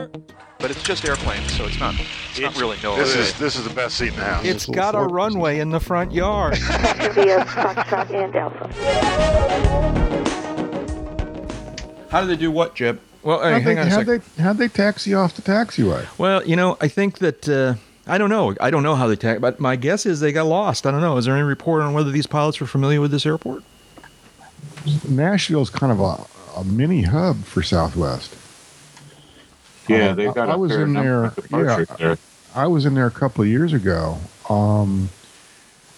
here. But it's just airplanes, so it's not. It's, not really no. This is this is the best seat in the house. It's got a runway in the front yard. India, Foxtrot, and Alpha. How do they do what, Jeb? Well, hey, How'd, hang they, on a how'd, second. they, how'd they taxi off the taxiway? Well, you know, I think that uh, I don't know. I don't know how they tax, but my guess is they got lost. I don't know. Is there any report on whether these pilots were familiar with this airport? Nashville's kind of a, a mini hub for Southwest. Yeah, they've got I a was in there. Yeah, there. I was in there a couple of years ago. Um,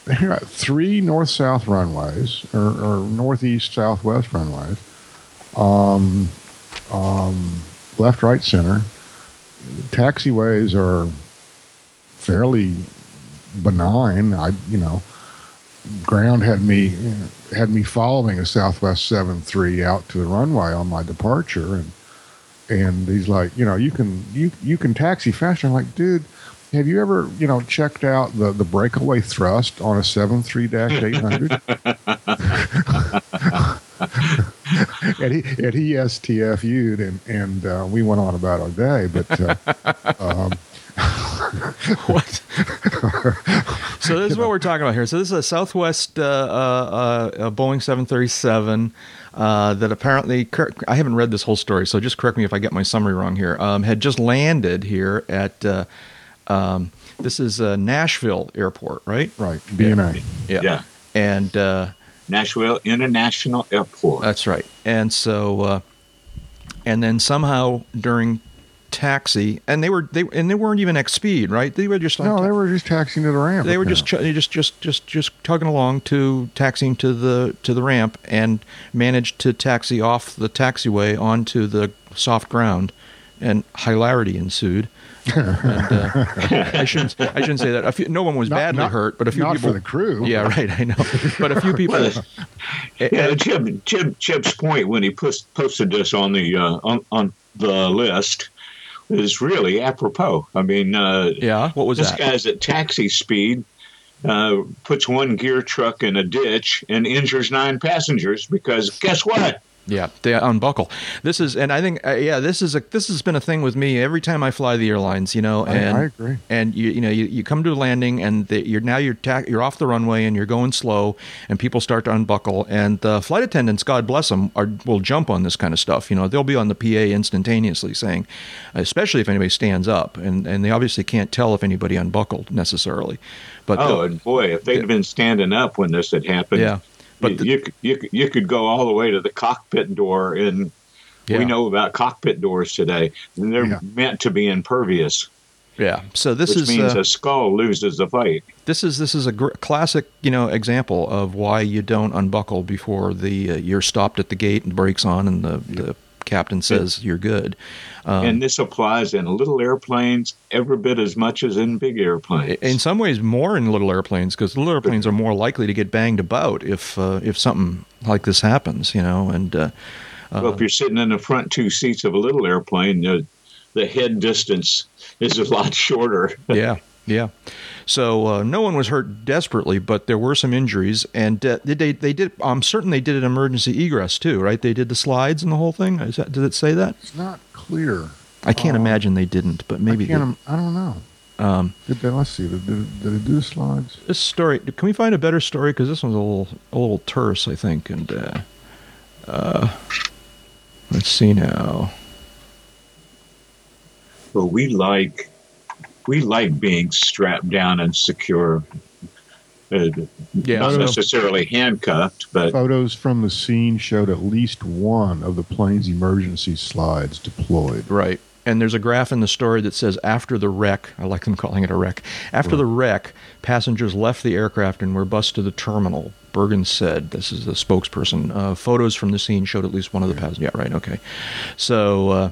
they got three north-south runways, or, or northeast-southwest runways. Um, um, left, right, center. Taxiways are fairly benign. I, you know, ground had me had me following a Southwest seven three out to the runway on my departure, and and he's like, you know, you can you you can taxi faster. I'm like, dude, have you ever you know checked out the the breakaway thrust on a seven three dash eight hundred? and he and he STFU'd and and uh, we went on about our day, but. Uh, um, what? so this is what we're talking about here. So this is a Southwest uh, uh, uh, Boeing 737 uh, that apparently I haven't read this whole story, so just correct me if I get my summary wrong here. Um, had just landed here at uh, um, this is uh, Nashville Airport, right? Right, BNA. Yeah. Yeah. And uh, Nashville International Airport. that's right. And so, uh, and then somehow during taxi, and they were they and they weren't even X speed, right? They were just like No, they were just taxiing to the ramp. they were just ch- just just just just tugging along to taxiing to the to the ramp and managed to taxi off the taxiway onto the soft ground and hilarity ensued and, uh, I shouldn't I shouldn't say that a few, no one was Not- badly not- hurt but a few not people for the crew. yeah right I know but a few people Yeah, Jim, Jim, Chip's point when he post, posted this on the uh, on, on the list is really apropos. I mean, uh, yeah what was this that guy's at taxi speed, uh, puts one gear truck in a ditch and injures nine passengers because guess what? Yeah, they unbuckle. This is, and I think, uh, yeah, this is a this has been a thing with me every time I fly the airlines. You know, I- and I agree. And you, you know, you, you come to a landing, and the, you're now you're ta- you're off the runway, and you're going slow, and people start to unbuckle, and the flight attendants, God bless them, are will jump on this kind of stuff. You know, they'll be on the PA instantaneously saying, especially if anybody stands up, and and they obviously can't tell if anybody unbuckled necessarily, but Oh, and boy, if they'd have been standing up when this had happened, Yeah, but you, the- you, could- you, could- you could go all the way to the cockpit door, and Yeah. we know about cockpit doors today. And they're Yeah. meant to be impervious, yeah. So this which is means uh, a skull loses the fight. this is this is a gr- classic you know example of why you don't unbuckle before the uh, you're stopped at the gate and brakes on and the, the captain says you're good. Um, and this applies in little airplanes every bit as much as in big airplanes. in some ways, more in little airplanes because little airplanes are more likely to get banged about if uh, if something like this happens, you know. And uh, well, if you're sitting in the front two seats of a little airplane, the, the head distance is a lot shorter. yeah, yeah. So uh, no one was hurt desperately, but there were some injuries, and uh, did they they did. I'm certain they did an emergency egress too, right? They did the slides and the whole thing. Is that, did it say that? It's not clear. I can't Um, imagine they didn't, but maybe I, can't, they, im- I don't know. um, Did they? Let's see. Did, did, did it do the slides? this story. Can we find a better story? Because this one's a little a little terse, I think. And uh, uh, let's see now. Well, we like we like being strapped down and secure. Uh, Yeah, not so- necessarily handcuffed, but Photos from the scene showed at least one of the plane's emergency slides deployed. Right. And there's a graph in the story that says after the wreck, I like them calling it a wreck. After the wreck, passengers left the aircraft and were bused to the terminal. Bergen said, "This is the spokesperson. Uh, photos from the scene showed at least one of the passengers. Yeah, right. Okay. So, uh,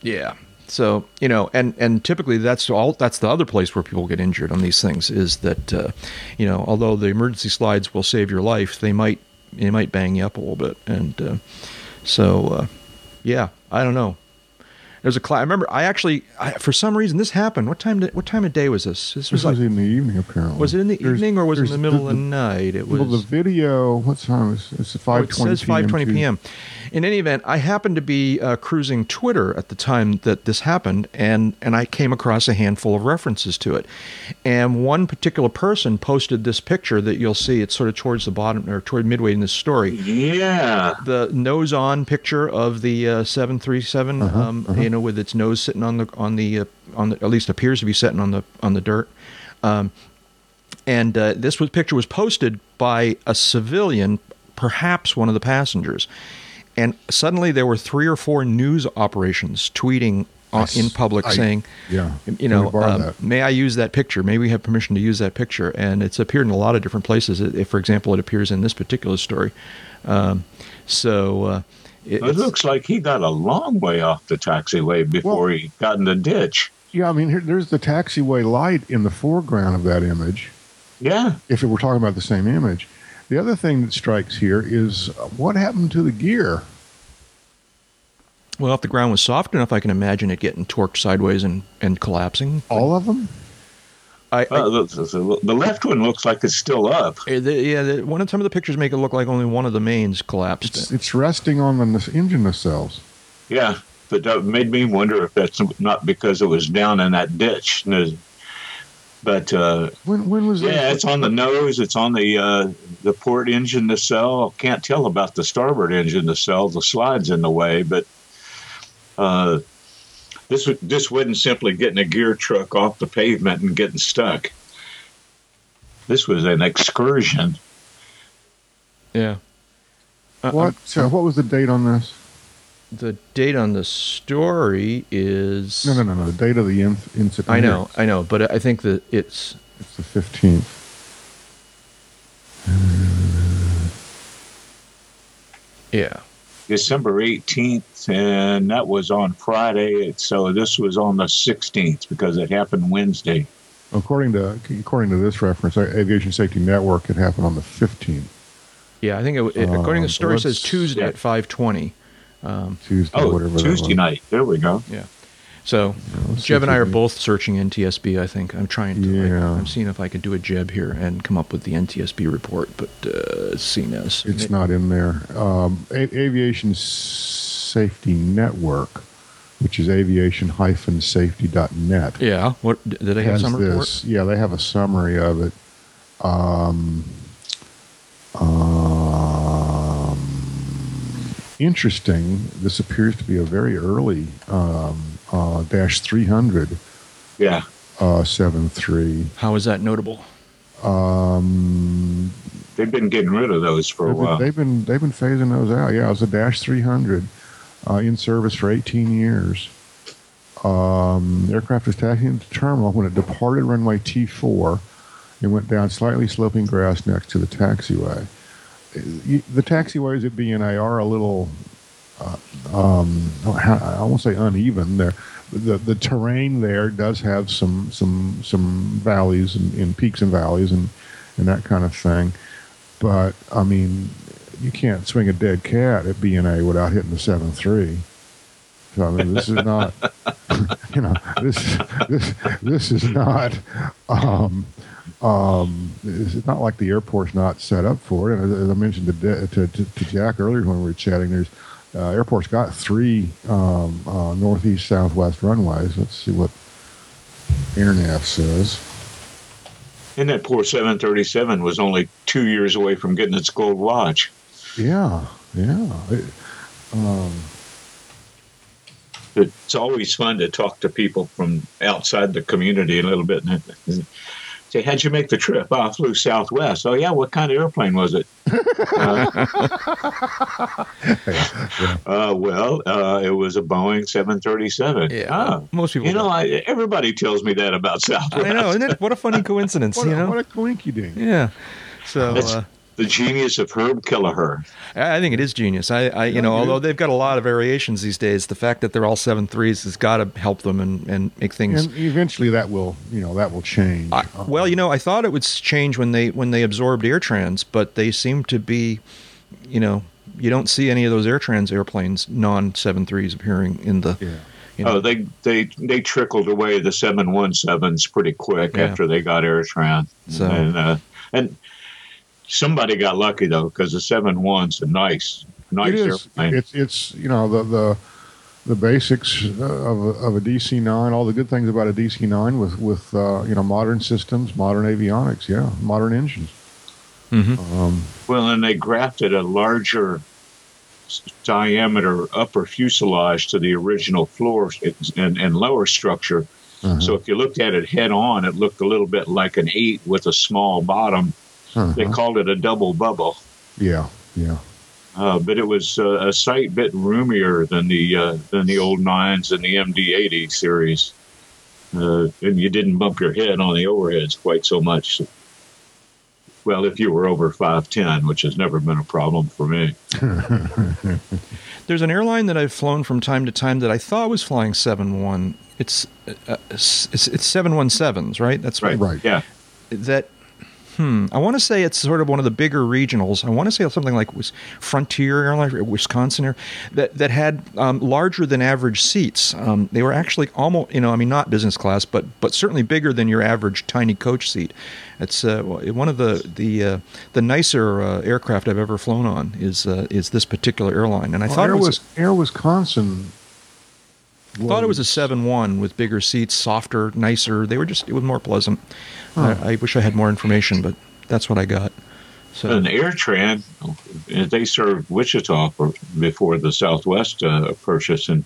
yeah. So you know, and and typically that's all. That's the other place where people get injured on these things is that uh, you know, although the emergency slides will save your life, they might they might bang you up a little bit. And uh, so, uh, yeah, I don't know. There's a class. I remember. I actually, I, for some reason, this happened. What time? Did, what time of day was this? This was This like. was in the evening, apparently. Was it in the There's- evening or was it in the middle of the night? It was. Well, the video. What time was? it? It's Oh, five it says 5:20 p.m. in any event, I happened to be uh, cruising Twitter at the time that this happened, and and I came across a handful of references to it. And one particular person posted this picture that you'll see. It's sort of towards the bottom or toward midway in this story. Yeah. The nose on picture of the uh, 737, um, you know, with its nose sitting on the on the uh, on the at least appears to be sitting on the on the dirt. Um, and uh, this was, picture was posted by a civilian, perhaps one of the passengers. And suddenly there were three or four news operations tweeting uh, s- in public I- saying, yeah, you know, um, may I use that picture? May we have permission to use that picture? And it's appeared in a lot of different places. It, for example, it appears in this particular story. Um, so uh, it, It looks like he got a long way off the taxiway before Well- he got in the ditch. Yeah, I mean, here, there's the taxiway light in the foreground of that image. Yeah. If we're talking about the same image, the other thing that strikes here is uh, what happened to the gear. well, if the ground was soft enough, I can imagine it getting torqued sideways and, and collapsing. All of them. I, I, Uh, the, the- the left one looks like it's still up. Uh, the, yeah, the, one of some of the pictures make it look like only one of the mains collapsed. It's, it's resting on the n- engine nacelles. Yeah. But that made me wonder if that's not because it was down in that ditch. And there's- But uh, When when was yeah, that? Yeah, it's on the nose. It's on the uh, the port engine nacelle. Can't tell about the starboard engine nacelle. The slide's in the way, but uh, this this wasn't simply getting a gear truck off the pavement and getting stuck. This was an excursion. yeah. Uh, What uh, what was the date on this? The date on the story is. No, no, no, no. The date of the in- incident. I know, I know, but I think that it's. It's the fifteenth. Yeah. December 18th, and that was on Friday. So this was on the 16th because it happened Wednesday. According to according to this reference, Aviation Safety Network, it happened on the fifteenth, Yeah, I think it, it, according to Um, the story, it says Tuesday yeah. at 520. Tuesday, Oh, whatever. Tuesday night. There we go. Yeah. So, let's Jeb and I are both searching NTSB. I think I'm trying to. Yeah. I'm seeing if I can do a Jeb here and come up with the NTSB report, but uh, seen as It's not in there. Um, A- Aviation Safety Network, which is aviation-safety.net. Yeah. What did they have some report? this. Yeah, they have a summary of it. Um, um, interesting. This appears to be a very early um, uh, dash 300 Yeah. uh, 73. How is that notable? Um, They've been getting rid of those for a they've, been, while. they've been they've been phasing those out. Yeah, it was a dash 300 uh, in service for 18 years. Um, the aircraft was taxiing into the terminal when it departed runway T4 and went down slightly sloping grass next to the taxiway. The taxiways at BNA are a little, uh, um, I won't say uneven. There, the the terrain there does have some some some valleys and, and peaks and valleys and and that kind of thing. But I mean, you can't swing a dead cat at BNA without hitting the seven three. So I mean, this is not, you know, this this this is not, um, um, it's not like the airport's not set up for it. And as, I mentioned to, to, to to Jack earlier when we were chatting, there's uh, airport's got three um, uh, northeast southwest runways. Let's see what AirNav says. And that poor 737 was only two years away from getting its gold watch. Yeah, yeah. It- um, It's always fun to talk to people from outside the community a little bit. And say, how'd you make the trip? Oh, I flew Southwest. Oh, yeah. What kind of airplane was it? uh, uh, well, uh, it was a Boeing 737. Yeah. Ah, Most people. you know. I, everybody tells me that about Southwest. I know, isn't it? What a funny coincidence, what, you a, know? what a coinky dink. yeah. So That's uh, the genius of Herb Kelleher. I I think it is genius. I, I you know, Yeah, although they've got a lot of variations these days, the fact that they're all seven threes has got to help them and, and make things. And eventually that will, you know, that will change. I, well, you know, I thought it would change when they when they absorbed AirTrans, but they seem to be, you know, you don't see any of those AirTrans airplanes non seven threes appearing in the. yeah. You know, Oh, they they they trickled away the seven one sevens pretty quick Yeah. after they got AirTran, So- and uh, and somebody got lucky though because the seven one's a nice nice it is. airplane. It's it's you know the the the basics of a, of a DC nine, all the good things about a DC nine with with uh, you know modern systems, modern avionics, yeah, modern engines. Um, Well, and they grafted a larger diameter upper fuselage to the original floor and, and lower structure. uh-huh, So if you looked at it head on, it looked a little bit like an eight with a small bottom. They uh-huh. called it a double bubble. yeah, yeah. Uh, but it was uh, a sight bit roomier than the uh, than the old nines and the MD80 series, uh, and you didn't bump your head on the overheads quite so much. Well, if you were over five ten, which has never been a problem for me. There's an airline that I've flown from time to time that I thought was flying seven one. It's uh, it's it's seven one sevens, right? That's Right. Right. Yeah. that hmm. I want to say it's sort of one of the bigger regionals. I want to say something like was frontier airlines or wisconsin air that that had um, larger than average seats. Um, they were actually almost you know i mean not business class but but certainly bigger than your average tiny coach seat. It's uh, one of the the uh, the nicer uh, aircraft i've ever flown on is uh, is this particular airline. And i Well, thought Air, it was, Air Wisconsin. I thought it was a 7-1 with bigger seats softer nicer. They were just it was more pleasant I, I wish i had more information but that's what i got so an AirTran, uh, they served Wichita for, before the Southwest uh, purchase, and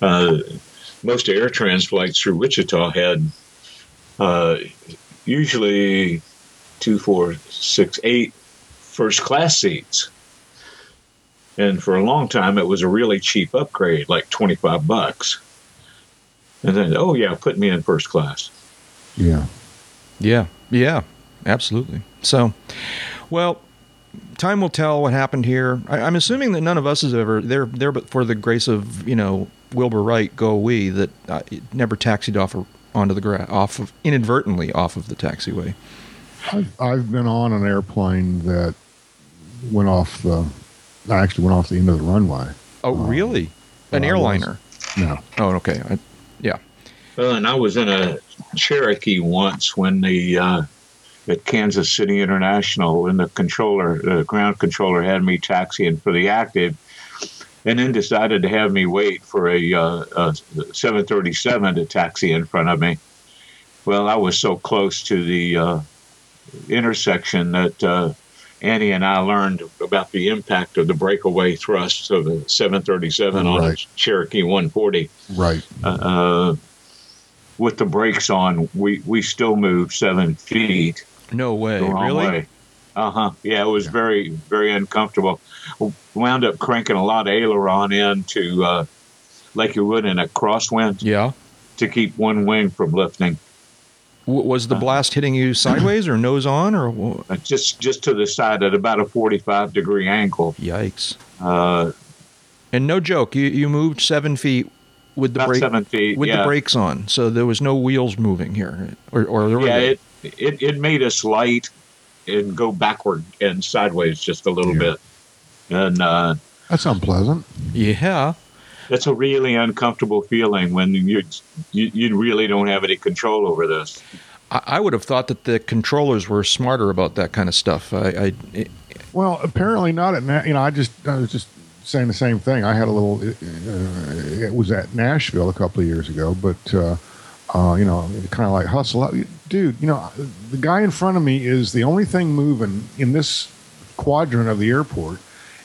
uh, most AirTrans flights through Wichita had uh, usually two, four, six, eight first class seats. And for a long time, it was a really cheap upgrade, like twenty five bucks. And then, oh yeah, put me in first class. Yeah. Yeah, yeah, absolutely. So, well, time will tell what happened here. I, I'm assuming that none of us has ever there there, but for the grace of you know Wilbur Wright, go we that uh, it never taxied off or onto the gra- off of inadvertently off of the taxiway. I've, I've been on an airplane that went off the. I actually went off the end of the runway. Oh, really? An airliner? No. Oh, okay. I, yeah. Well, and I was in a Cherokee once when the uh, at Kansas City International when the controller, the ground controller, had me taxiing for the active, and then decided to have me wait for a, uh, a 737 to taxi in front of me. Well, I was so close to the uh, intersection that uh, Annie and I learned about the impact of the breakaway thrust of a 737 on a Cherokee 140 Right. uh, with the brakes on, we, we still moved seven feet No way. really? way. Uh huh. Yeah, it was very, very uncomfortable. Wound up cranking a lot of aileron into uh, like you would in a crosswind Yeah. to keep one wing from lifting. W- was the blast hitting you sideways or nose on or Uh, Just just to the side at about a 45 degree angle. yikes? Uh, And no joke, you you moved seven feet with the about brake seven feet. with yeah. the brakes on, so there was no wheels moving here, or or there Yeah, they? it, it, it made us light and go backward and sideways just a little Yeah. bit. And uh, That's unpleasant. yeah. That's a really uncomfortable feeling when you, you you really don't have any control over this. I, I would have thought that the controllers were smarter about that kind of stuff. I, I it- Well, apparently not at Na- you know. I just I was just saying the same thing. I had a little. Uh, it was at Nashville a couple of years ago, but uh, uh, you know, kind of like hustle up, dude. You know, the guy in front of me is the only thing moving in this quadrant of the airport,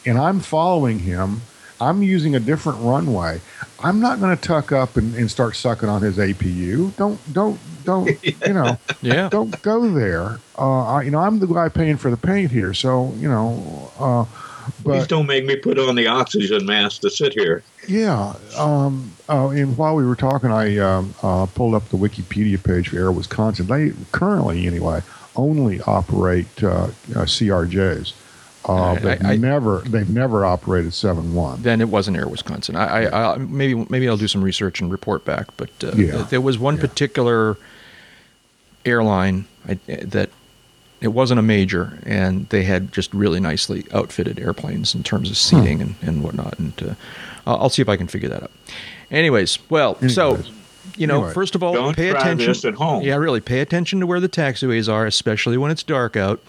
and I'm following him. I'm using a different runway. I'm not going to tuck up and, and start sucking on his APU. Don't don't don't. You know yeah. don't go there. Uh, I, you know, I'm the guy paying for the paint here, so you know. Uh, Please don't make me put on the oxygen mask to sit here. yeah, um, uh, and while we were talking, I um, uh, pulled up the Wikipedia page for Air Wisconsin. They currently, anyway, only operate uh, uh, CRJs. Uh, I- they've I- never they've never operated seven one. Then it wasn't Air Wisconsin. I, I, I maybe maybe I'll do some research and report back. But uh, Yeah. there was one Yeah. particular airline I, that it wasn't a major, and they had just really nicely outfitted airplanes in terms of seating and, and whatnot. And uh, I'll I'll see if I can figure that out. Anyways, well, so you know, Anyway. first of all, Don't pay try attention. this at home. Yeah, really, pay attention to where the taxiways are, especially when it's dark out.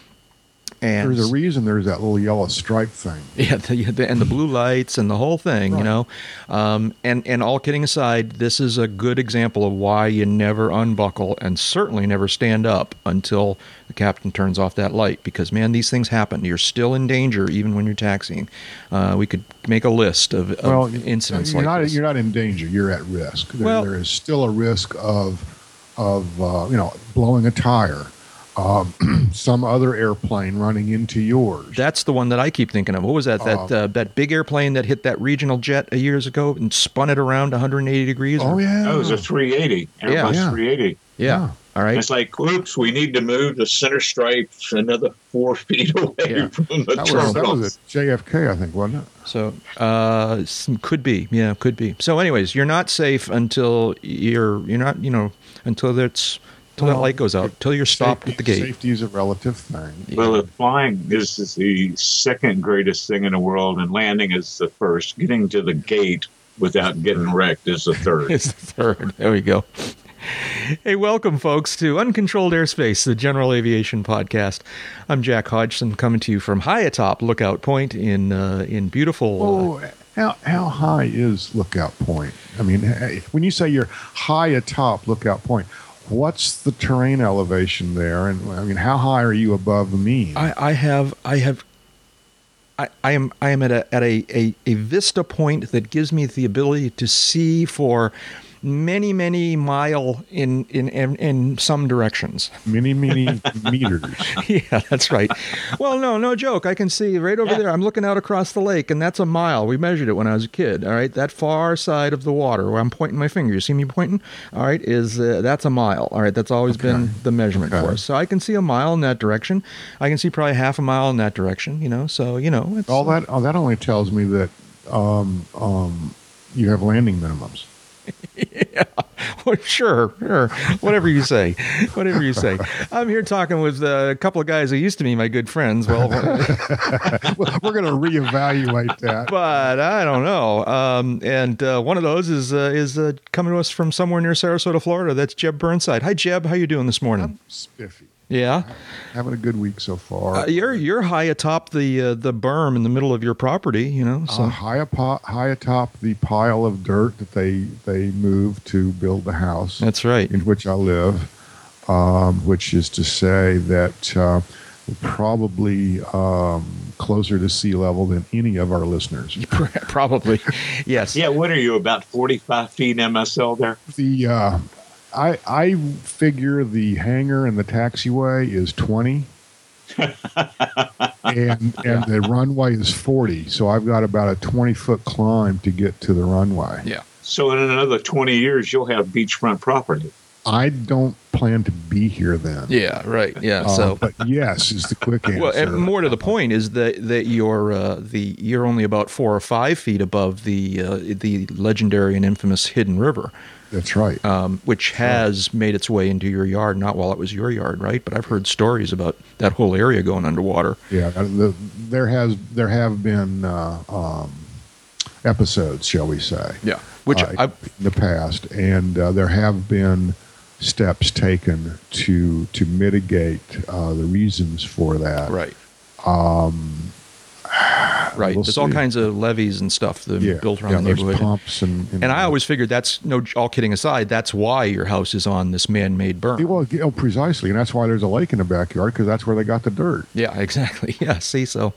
And There's a reason there's that little yellow stripe thing. Yeah, the, the, and the blue lights and the whole thing, you know. Um, and and all kidding aside, this is a good example of why you never unbuckle and certainly never stand up until the captain turns off that light. Because man, these things happen. You're still in danger even when you're taxiing. Uh, we could make a list of, of well, incidents you're like not this. you're not in danger. You're at risk. There, Well- there is still a risk of of uh, you know blowing a tire, um, some other airplane running into yours. That's the one that I keep thinking of. What was that? That Um, uh, that big airplane that hit that regional jet a years ago and spun it around 180 degrees. oh yeah, That was a 380. Airbus Yeah. Yeah. 380. yeah. yeah. All right. It's like, oops, we need to move the center stripe another four feet away Yeah. from the That was, that was at JFK, I think, wasn't it? So, uh, could be, yeah, could be. So, anyways, you're not safe until you're you're not, you know, until that's until that light goes out, until you're stopped Safety, at the gate. Safety is a relative thing. Well, if flying is the second greatest thing in the world, and landing is the first. Getting to the gate without getting wrecked is the third. It's the third. There we go. Hey, welcome, folks, to Uncontrolled Airspace, the General Aviation Podcast. I'm Jack Hodgson, coming to you from high atop Lookout Point in uh, in beautiful. uh, Oh, how how high is Lookout Point? I mean, when you say you're high atop Lookout Point, what's the terrain elevation there? And I mean, how high are you above the mean? I, I have I have I, I am I am at a at a, a, a vista point that gives me the ability to see for many many mile in in in, in some directions. many many meters. yeah, that's right. Well, no, no joke. I can see right over there. I'm looking out across the lake, and that's a mile. We measured it when I was a kid. All right, that far side of the water where I'm pointing my finger. You see me pointing? All right, is uh, that's a mile. All right, that's always been the measurement Okay. for us. So I can see a mile in that direction. I can see probably half a mile in that direction. You know, so you know, it's, All that oh, that only tells me that um, um, you have landing minimums. Well, sure, sure. Whatever you say. Whatever you say. I'm here talking with uh, a couple of guys who used to be my good friends. Well, well, we're going to reevaluate that. but I don't know. Um, and uh, one of those is uh, is uh, coming to us from somewhere near Sarasota, Florida. That's Jeb Burnside. Hi, Jeb. How you doing this morning? I'm Spiffy. Yeah, Having a good week so far. uh, you're you're high atop the uh, the berm in the middle of your property. You know, so uh, high, apo- high atop the pile of dirt that they they moved to build the house that's right. in which I live, um, which is to say that uh, probably um, closer to sea level than any of our listeners. Probably, yes. yeah, what are you, about 45 feet MSL there? The uh, I I figure the hangar and the taxiway is twenty. and and the runway is 40 so i've got about a 20 foot climb to get to the runway Yeah. So in another 20 years, you'll have beachfront property. I don't plan to be here then Yeah. Right. Yeah. Uh, so. but yes is the quick answer Well, and more to the point is that that you're uh, the you're only about four or five feet above the uh, the legendary and infamous Hidden River, that's right um, which has made its way into your yard. Not while it was your yard, right? But I've heard stories about that whole area going underwater. Yeah, uh, the, there has there have been uh, um, episodes, shall we say? Yeah, which uh, in the past, and uh, there have been steps taken to to mitigate uh, the reasons for that. right. Um, Right. we'll There's all kinds of levees and stuff that are yeah, built around yeah, the neighborhood. pumps and and, And I always figured that's no. All kidding aside, that's why your house is on this man-made berm. well, oh, precisely, and that's why there's a lake in the backyard because that's where they got the dirt. Yeah, exactly. Yeah. See, so,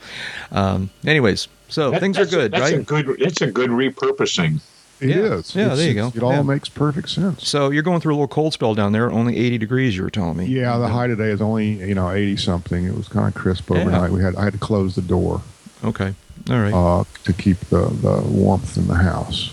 um, anyways, so That- things are that's a- good, that's right? A good, that's a good repurposing. It Yeah. is. Yeah, It's- there you go. It all Yeah. makes perfect sense. So you're going through a little cold spell down there, only 80 degrees. You were telling me. Yeah, the high today is only you know eighty something. It was kind of crisp Yeah. overnight. We had I had to close the door Okay. All right. uh, to keep the, the warmth in the house.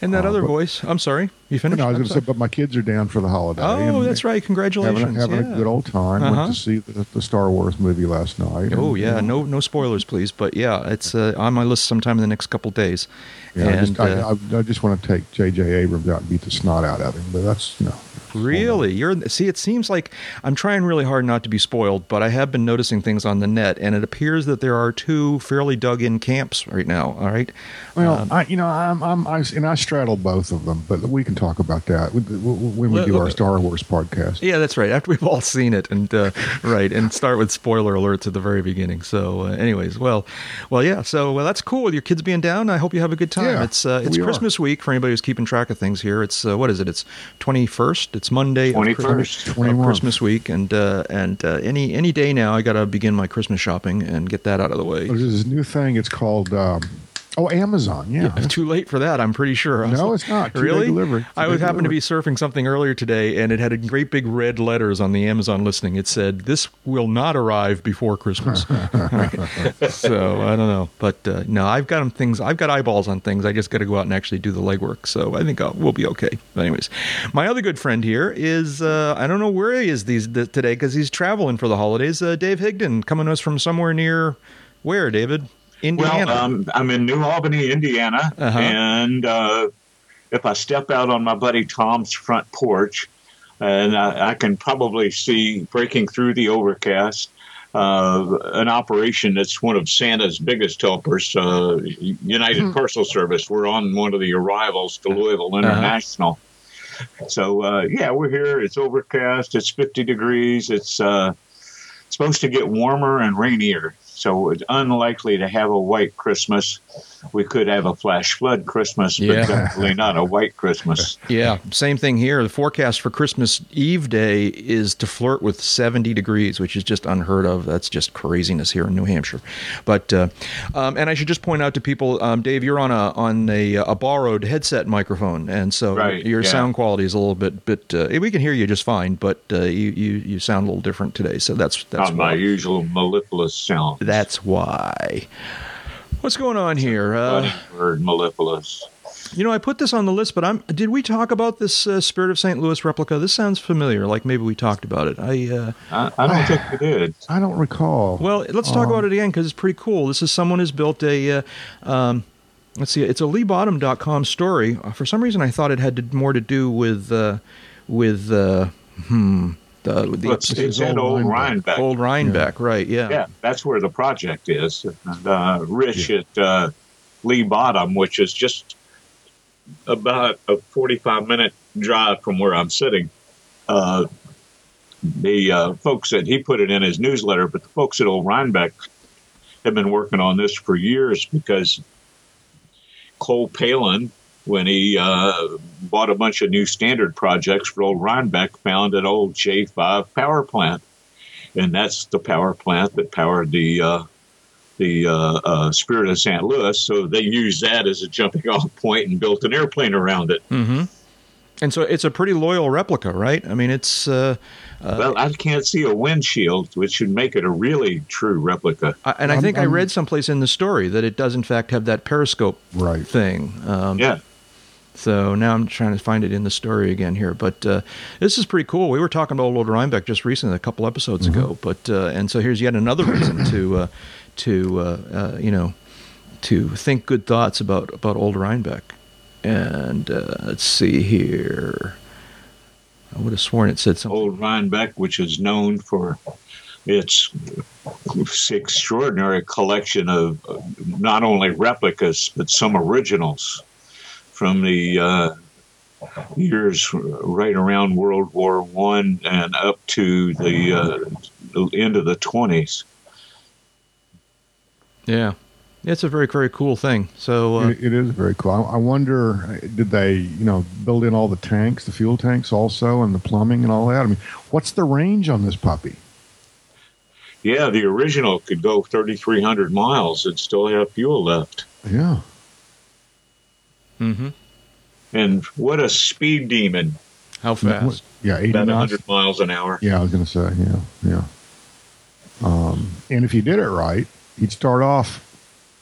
And that uh, other but- voice. I'm sorry. You finished. No, I was going to say, but my kids are down for the holiday. Oh, that's right. Congratulations. Having, a, having yeah. a good old time. Uh-huh. Went to see the, the Star Wars movie last night. Oh and, yeah, you know, no no spoilers, please. But yeah, it's uh, on my list sometime in the next couple days. Yeah, I, and just, I, uh, I, I just want to take J.J. Abrams out and beat the snot out of him. But that's you know, Really? You're see. It seems like I'm trying really hard not to be spoiled, but I have been noticing things on the net, and it appears that there are two fairly dug-in camps right now. All right. Well, Um, I, you know, I'm, I'm, I, and I straddle both of them, but we can talk about that when we do our Star Wars podcast. Yeah, that's right. After we've all seen it, and uh, right, and start with spoiler alerts at the very beginning. So, uh, anyways, well, well, yeah. So well, that's cool. With your kids being down, I hope you have a good time. Yeah, it's uh, it's we are. Christmas week for anybody who's keeping track of things here. It's uh, what is it? It's twenty first. It's Monday. of 21st. Christmas- of Christmas week, and uh, and uh, any any day now, I got to begin my Christmas shopping and get that out of the way. There's this new thing. It's called um, oh Amazon. Yeah. Too late for that, I'm pretty sure. No, like, it's not. Really? delivery. I was happened to be surfing something earlier today, and it had a great big red letters on the Amazon listing. It said, "This will not arrive before Christmas." so I don't know, but uh, no, I've got things. I've got eyeballs on things. I just got to go out and actually do the legwork. So I think I'll, we'll be okay. But anyways, my other good friend here is uh, I don't know where he is these th- today because he's traveling for the holidays. Uh, Dave Higdon coming to us from somewhere near where David. Indiana. Well, um, I'm in New Albany, Indiana, Uh-huh. and uh, if I step out on my buddy Tom's front porch, and I, I can probably see breaking through the overcast uh, an operation that's one of Santa's biggest helpers, uh, United Parcel Service. We're on one of the arrivals to Louisville International. So uh, yeah, we're here. It's overcast. It's 50 degrees. It's uh, supposed to get warmer and rainier. So it's unlikely to have a white Christmas. We could have a flash flood Christmas, but Yeah. definitely not a white Christmas. Yeah, same thing here. The forecast for Christmas Eve day is to flirt with 70 degrees, which is just unheard of. That's just craziness here in New Hampshire. But uh, um, and I should just point out to people, um, Dave, you're on a on a, a borrowed headset microphone, and so Right, your yeah. sound quality is a little bit bit. Uh, we can hear you just fine, but uh, you, you you sound a little different today. So that's that's Not my usual mellifluous sound. That's why. What's going on here? Funny Uh, word, mellifluous. you know, I put this on the list, but I'm. Did we talk about this uh, Spirit of St. Louis replica? This sounds familiar. Like maybe we talked about it. I. Uh, I, I don't think we did. I don't recall. well, let's talk about it again because it's pretty cool. This is someone who's built a. Uh, um, let's see. It's a LeeBottom.com story. Uh, For some reason, I thought it had to, more to do with uh, with uh, hmm the, the Let's it's is old old Rhinebeck. Rhinebeck. old Rhinebeck, right? Yeah. Yeah, that's where the project is. And uh, Rich at uh, Lee Bottom, which is just about a 45 minute drive from where I'm sitting. Uh, the uh, folks that he put it in his newsletter, but the folks at Old Rhinebeck have been working on this for years because Cole Palen, when he uh, bought a bunch of new standard projects for Old Rhinebeck, found an old J5 power plant and that's the power plant that powered the uh, the uh, uh, Spirit of St. Louis. So they used that as a jumping off point and built an airplane around it. Mm-hmm. And so it's a pretty loyal replica, right? I mean, it's. Uh, well, I can't see a windshield, which should make it a really true replica. I, and I I'm- think i I'm- read someplace in the story that it does, in fact, have that periscope Right. thing. Um, Yeah, So now I'm trying to find it in the story again here, but uh, this is pretty cool. We were talking about Old Rhinebeck just recently, a couple episodes ago, but uh, and so here's yet another reason to uh, to uh, uh, you know to think good thoughts about about Old Rhinebeck. And uh, let's see here. I would have sworn it said something. Old Rhinebeck, which is known for its extraordinary collection of uh, not only replicas but some originals from the uh, years right around World War One and up to the, uh, the end of the twenties. Yeah, it's a very very cool thing. So uh, It, it is very cool. I, I wonder, did they, you know, build in all the tanks, the fuel tanks also, and the plumbing and all that? I mean, what's the range on this puppy? Yeah, the original could go 3,300 miles and still have fuel left. Yeah. Mhm. And what a speed demon! how fast? Yeah, 80 About knots. 100 miles an hour. Yeah, I was going to say, yeah, yeah. Um, and if you did it right, he'd start off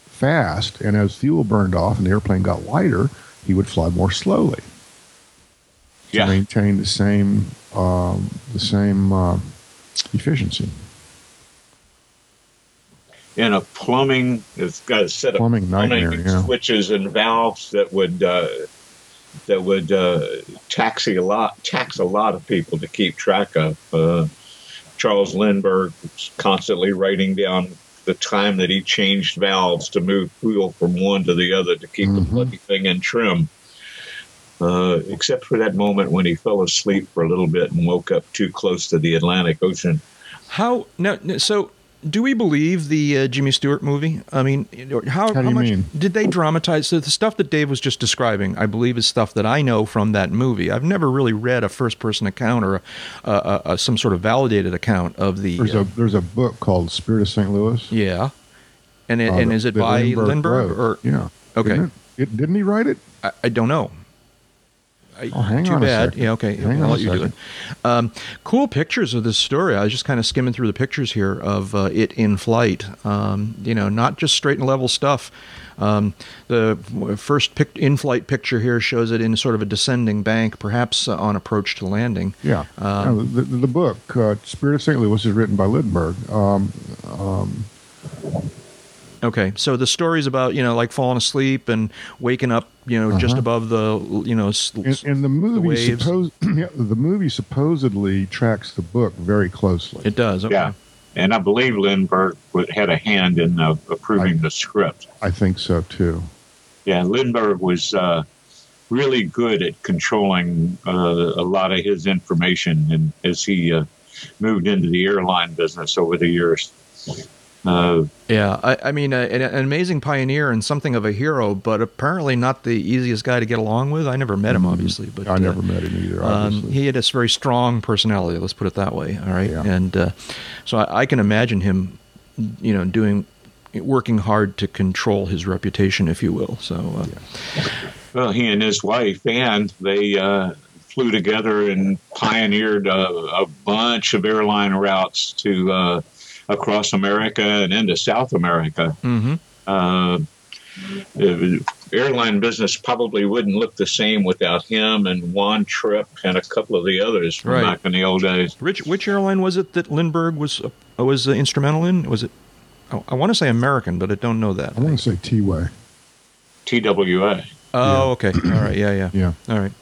fast, and as fuel burned off and the airplane got lighter, he would fly more slowly to Yeah. maintain the same um, the same uh, efficiency. And a plumbing. It's got a set of Plumbing nightmare, yeah. switches and valves that would uh, that would uh, tax a lot tax a lot of people to keep track of. Uh, Charles Lindbergh was constantly writing down the time that he changed valves to move fuel from one to the other to keep the Mhm. bloody thing in trim. Uh, except for that moment when he fell asleep for a little bit and woke up too close to the Atlantic Ocean. How now? So, do we believe the uh, Jimmy Stewart movie? I mean, how, How you much mean? did they dramatize? So the stuff that Dave was just describing, I believe, is stuff that I know from that movie. I've never really read a first-person account or a, a, a, some sort of validated account of the. There's uh, a there's a book called Spirit of St. Louis. yeah, and it, uh, and is it by Lindbergh, wrote. or yeah? Okay. Didn't, it, it- didn't he write it? I, I don't know. Oh, hang too on bad. Yeah, okay. Hang I'll on a let you do it. Um, cool pictures of this story. I was just kind of skimming through the pictures here of uh, it in flight. Um, you know, not just straight and level stuff. Um, the first pic- in-flight picture here shows it in sort of a descending bank, perhaps uh, on approach to landing. Yeah. Um, the, the, the book uh, Spirit of St. Louis is written by Lindbergh. Um, um, Okay, so the story's about you know like falling asleep and waking up, you know, just Uh-huh. above the you know. s- and, and the movie waves. suppose yeah, the movie supposedly tracks the book very closely. it does. Okay. Yeah. And I believe Lindbergh had a hand in uh, approving the script. I think so too. Yeah, Lindbergh was uh, really good at controlling uh, a lot of his information, and as he uh, moved into the airline business over the years, uh, Yeah, I, I mean, uh, an, an amazing pioneer and something of a hero, but apparently not the easiest guy to get along with. I never met him, obviously, but Mm-hmm. I uh, never met him either. Um, he had a very strong personality. Let's put it that way. All right, Yeah. and uh, so I, I can imagine him, you know, doing, working hard to control his reputation, if you will. So, uh, well, he and his wife and they uh, flew together and pioneered a, a bunch of airline routes to uh, across America and into South America. mhm. Uh, airline business probably wouldn't look the same without him and Juan Trippe and a couple of the others from Right. back in the old days. Which which airline was it that Lindbergh was uh, was uh, instrumental in? Was it? Oh, I want to say American, but I don't know that. I want to say T-Way. TWA. Oh, okay. All right. Yeah, yeah. Yeah. All right.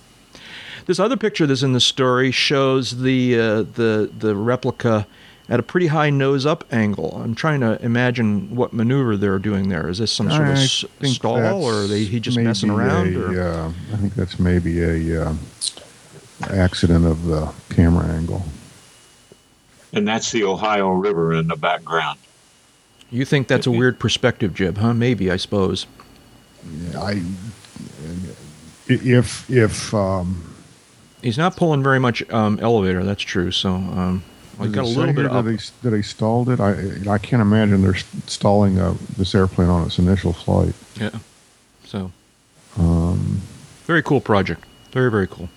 This other picture that's in the story shows the uh, the the replica at a pretty high nose up angle. I'm trying to imagine what maneuver they're doing there. Is this some sort of I s- think stall, or are they he just messing around? A, or? uh, I think that's maybe a uh, accident of the camera angle. And that's the Ohio River in the background. You think that's a weird perspective, Jeb? Huh? Maybe I suppose. I if if um, He's not pulling very much um, elevator. That's true. So um, well, he got a little bit here up. that they, that they stalled it. I I can't imagine they're stalling uh, this airplane on its initial flight. Yeah. So Um, very cool project. Very very cool.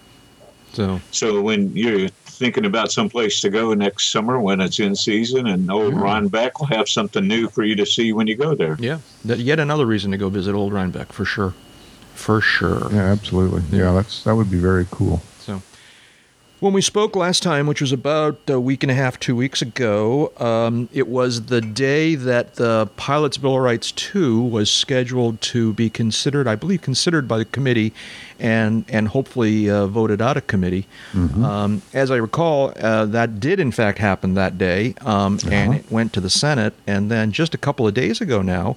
So So when you're thinking about some place to go next summer when it's in season, and old Yeah. Rhinebeck will have something new for you to see when you go there. yeah, that, yet another reason to go visit Old Rhinebeck for sure. For sure. yeah, absolutely. Yeah. Yeah, that's that would be very cool. When we spoke last time, which was about a week and a half, two weeks ago, um, it was the day that the Pilot's Bill of Rights 2 was scheduled to be considered, I believe, considered by the committee and, and hopefully uh, voted out of committee. Um, as I recall, uh, that did in fact happen that day, um, and Uh-huh. it went to the Senate. And then just a couple of days ago now,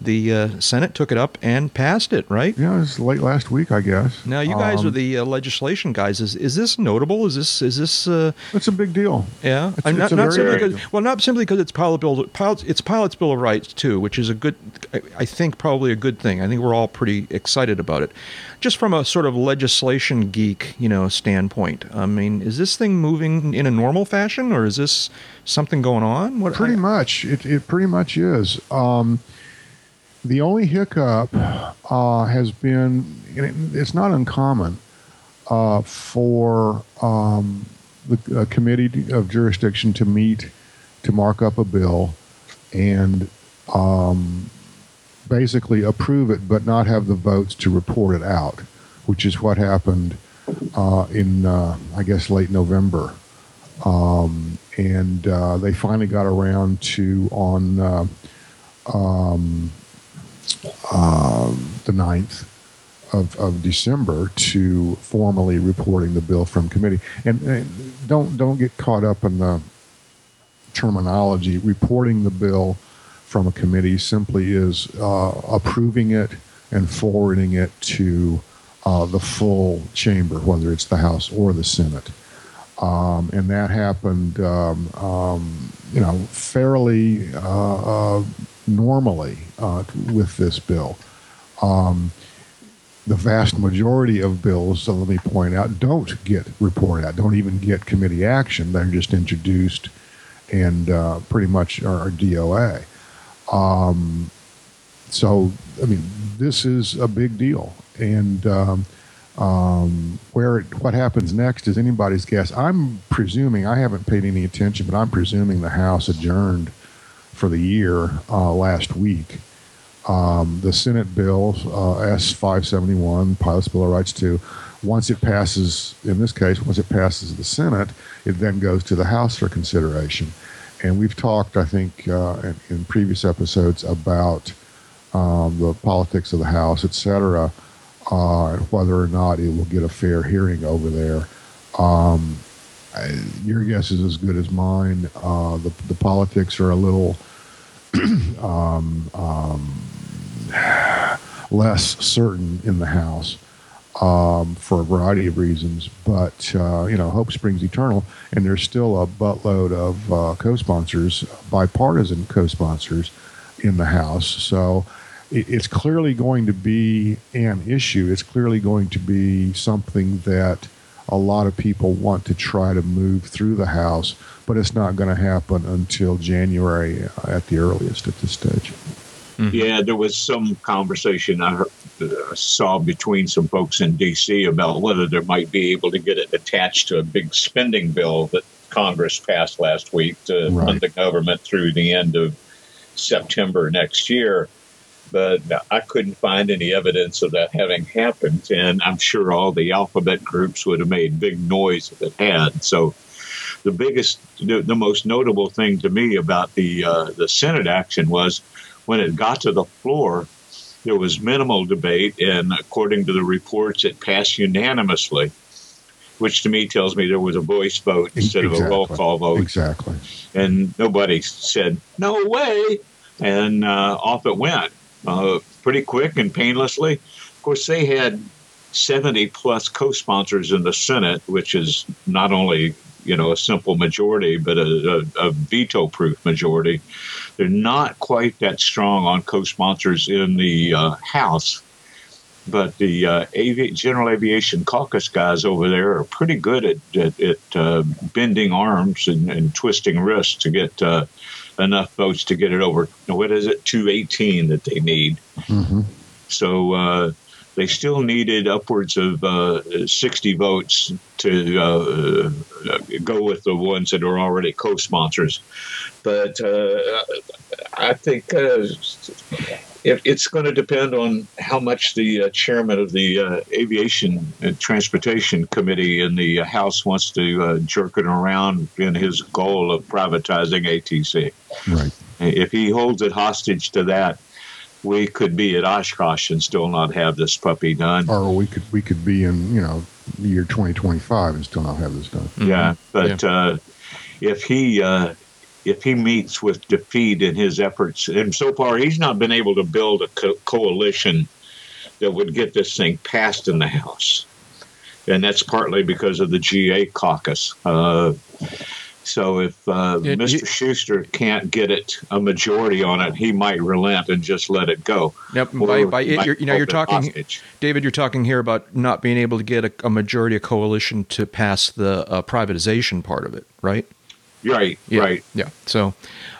the uh, Senate took it up and passed it, right? Yeah, it was late last week, I guess. Now you guys Um, are the uh, legislation guys. Is is this notable? Is this is this? Uh, It's a big deal. yeah, It's- I'm not, not very simply because well, not simply because it's pilot bill. Pilot, it's pilot's bill of rights too, which is a good. I, I think probably a good thing. I think we're all pretty excited about it. Just from a sort of legislation geek, you know, standpoint. I mean, is this thing moving in a normal fashion, or is this something going on? What Pretty I- much, it, it pretty much is. Um, the only hiccup uh, has been, it's not uncommon uh, for um, the uh, committee of jurisdiction to meet to mark up a bill and um, basically approve it, but not have the votes to report it out, which is what happened uh, in, uh, I guess, late November. Um, and uh, they finally got around to on uh, um, uh, the 9th of, of December to formally reporting the bill from committee. And, and don't don't get caught up in the terminology. Reporting the bill from a committee simply is uh, approving it and forwarding it to uh, the full chamber, whether it's the House or the Senate. Um, and that happened, um, um, you know, fairly uh, uh normally uh, with this bill. Um, the vast majority of bills, so let me point out, don't get reported out, don't even get committee action. They're just introduced and uh, pretty much are, DOA. Um, so, I mean, this is a big deal. And um, um, where it, what happens next is anybody's guess. I'm presuming, I haven't paid any attention, but I'm presuming the House adjourned for the year uh, last week. Um, the Senate bill, uh, S 571, Pilots Bill of Rights 2, once it passes, in this case, once it passes the Senate, it then goes to the House for consideration. And we've talked, I think, uh, in, in, previous episodes about um, the politics of the House, et cetera, uh, and whether or not it will get a fair hearing over there. Um, your guess is as good as mine. Uh, the, the politics are a little um, um, less certain in the House um, for a variety of reasons. But uh, you know, hope springs eternal, and there's still a buttload of uh, co-sponsors, bipartisan co-sponsors, in the House. So it, it's clearly going to be an issue. It's clearly going to be something that a lot of people want to try to move through the House, but it's not going to happen until January at the earliest at this stage. Mm-hmm. Yeah, there was some conversation I heard, uh, saw between some folks in D.C. about whether they might be able to get it attached to a big spending bill that Congress passed last week to right. fund the government through the end of September next year but I couldn't find any evidence of that having happened. And I'm sure all the alphabet groups would have made big noise if it had. So the biggest, the, the most notable thing to me about the uh, the Senate action was when it got to the floor, there was minimal debate, and according to the reports, it passed unanimously. Which to me tells me there was a voice vote instead exactly. of a roll call vote. Exactly. And nobody said, no way. And uh, off it went uh, pretty quick and painlessly. Of course, they had 70 plus co-sponsors in the Senate, which is not only you know a simple majority, but a, a, a veto-proof majority. They're not quite that strong on co-sponsors in the uh, House, but the uh, Avi- General Aviation Caucus guys over there are pretty good at, at, at uh, bending arms and, and, twisting wrists to get uh, enough votes to get it over. What is it? 218 that they need. Mm-hmm. So uh, they still needed upwards of uh, 60 votes to uh, go with the ones that are already co-sponsors. But uh, I think uh, it's going to depend on how much the uh, chairman of the uh, Aviation and Transportation Committee in the House wants to uh, jerk it around in his goal of privatizing ATC. Right. If he holds it hostage to that, we could be at Oshkosh and still not have this puppy done. Or we could we could be in you know the year 2025 and still not have this done. Yeah, mm-hmm. but yeah. Uh, if he uh, if he meets with defeat in his efforts, and so far he's not been able to build a co- coalition that would get this thing passed in the House, and that's partly because of the GA caucus. Uh, so if uh, it, Mr. Shuster can't get it a majority on it, he might relent and just let it go. Yep. By, by it, you're, you know, you're talking, hostage. David. You're talking here about not being able to get a, a majority of coalition to pass the uh, privatization part of it, right? Right, yeah, right. Yeah. So,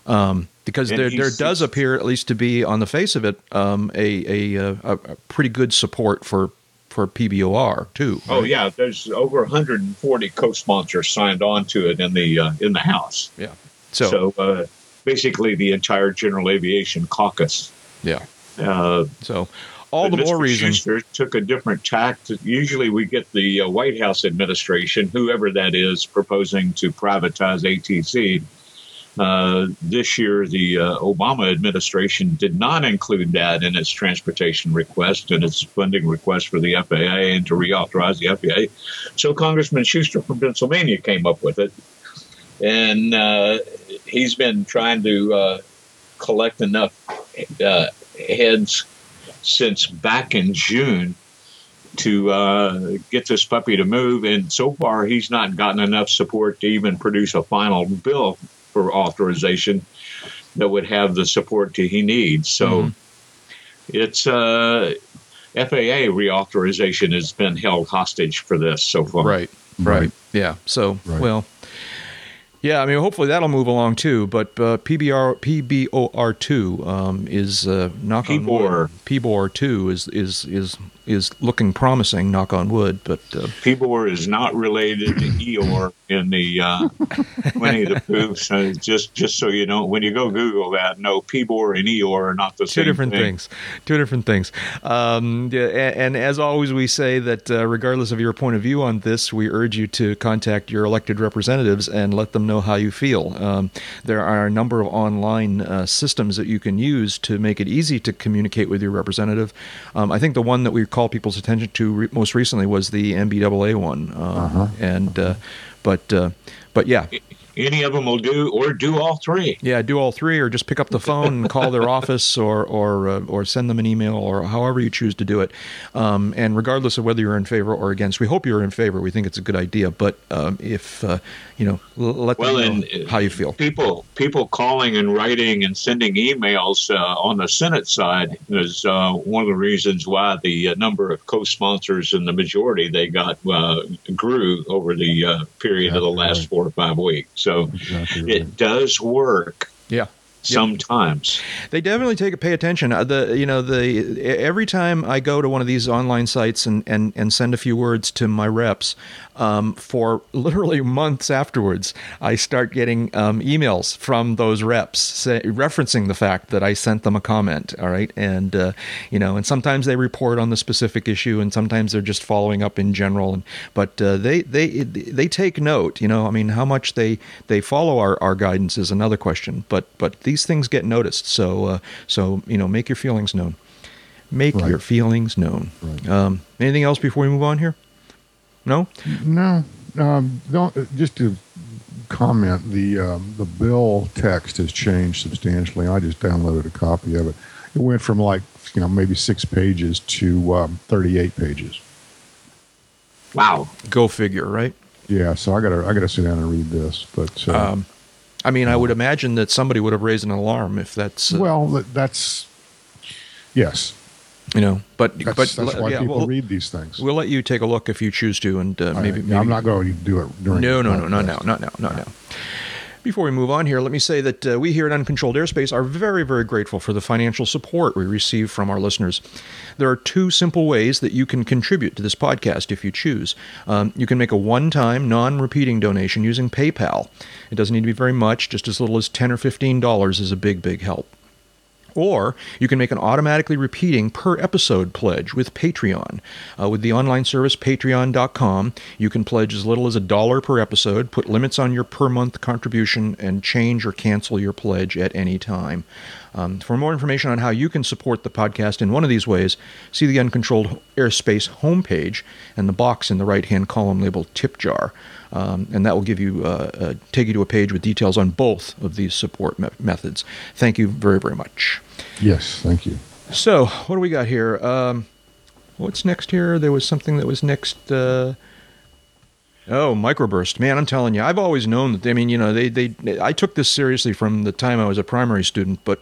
um, because and there, there does appear, at least to be on the face of it, um, a, a, a, a, pretty good support for, for PBOR too. Oh yeah, there's over 140 co-sponsors signed on to it in the uh, in the House. Yeah. So, so uh, basically, the entire General Aviation Caucus. Yeah. Uh, so all the Mr. more reason. Took a different tact. Usually, we get the uh, White House administration, whoever that is, proposing to privatize ATC. Uh, this year, the uh, Obama administration did not include that in its transportation request and its funding request for the FAA and to reauthorize the FAA. So Congressman Shuster from Pennsylvania came up with it, and uh, he's been trying to uh, collect enough uh, heads since back in June to uh, get this puppy to move. And so far, he's not gotten enough support to even produce a final bill for authorization that would have the support that he needs. So mm-hmm. it's uh, FAA reauthorization has been held hostage for this so far. Right, right. right. Yeah. So, right. well, yeah, I mean, hopefully that'll move along too. But uh, PBR PBOR two um, is uh, knock PBOR. on wood. PBOR two is is is is looking promising. Knock on wood. But uh, PBOR is not related to Eeyore in the uh, Winnie the Pooh. So just just so you know, when you go Google that, no, Peebor and Eeyore are not the two same. Two different thing. things. Two different things. Um, yeah, and, and, as always, we say that uh, regardless of your point of view on this, we urge you to contact your elected representatives and let them know how you feel. Um, there are a number of online uh, systems that you can use to make it easy to communicate with your representative. Um, I think the one that we call people's attention to re- most recently was the NBAA one, uh, uh-huh. and uh, but uh, but yeah, any of them will do, or do all three. Yeah, do all three, or just pick up the phone and call their office, or or uh, or send them an email, or however you choose to do it. Um, and regardless of whether you're in favor or against, we hope you're in favor. We think it's a good idea. But um, if uh, you know, let well, them know how you feel. People people calling and writing and sending emails uh, on the Senate side is uh, one of the reasons why the uh, number of co-sponsors and the majority they got uh, grew over the period yeah, of the last right. four or five weeks. So exactly right. it does work. Yeah sometimes. They definitely take pay attention. Uh, the you know the every time i go to one of these online sites and and, and send a few words to my reps um, for literally months afterwards i start getting um, emails from those reps say, referencing the fact that i sent them a comment all right? And uh, you know and sometimes they report on the specific issue and sometimes they're just following up in general. And but uh, they they they take note you know? I mean how much they they follow our, our guidance is another question. But but these things get noticed. So uh, so you know, make your feelings known. Make right. your feelings known. Right. Um, anything else before we move on here? No. No. Um, don't just to comment. The um, the bill text has changed substantially. I just downloaded a copy of it. It went from like you know maybe six pages to um, 38 pages. Wow. Go figure, right? Yeah. So I gotta I gotta sit down and read this, but. Uh, um, I mean, I would imagine that somebody would have raised an alarm if that's. Uh, well, that's yes. You know, but that's, but that's why yeah, people we'll, read these things. We'll let you take a look if you choose to, and uh, maybe, maybe, I'm not going to do it during. No, no, no, not now, not now, not now. Before we move on here, let me say that uh, we here at Uncontrolled Airspace are very, very grateful for the financial support we receive from our listeners. There are two simple ways that you can contribute to this podcast if you choose. Um, you can make a one time, non repeating donation using PayPal. It doesn't need to be very much, just as little as 10 or $15 is a big, big help. Or you can make an automatically repeating per episode pledge with Patreon. Uh, with the online service patreon.com, you can pledge as little as a dollar per episode, put limits on your per month contribution, and change or cancel your pledge at any time. Um, for more information on how you can support the podcast in one of these ways, see the Uncontrolled Airspace homepage and the box in the right hand column labeled Tip Jar. Um, and that will give you uh, uh, take you to a page with details on both of these support me- methods. Thank you very very much. Yes, thank you. So what do we got here? Um, what's next here? There was something that was next. Uh, Oh, microburst, man! I'm telling you, I've always known that. I mean, you know, they, they, I took this seriously from the time I was a primary student, but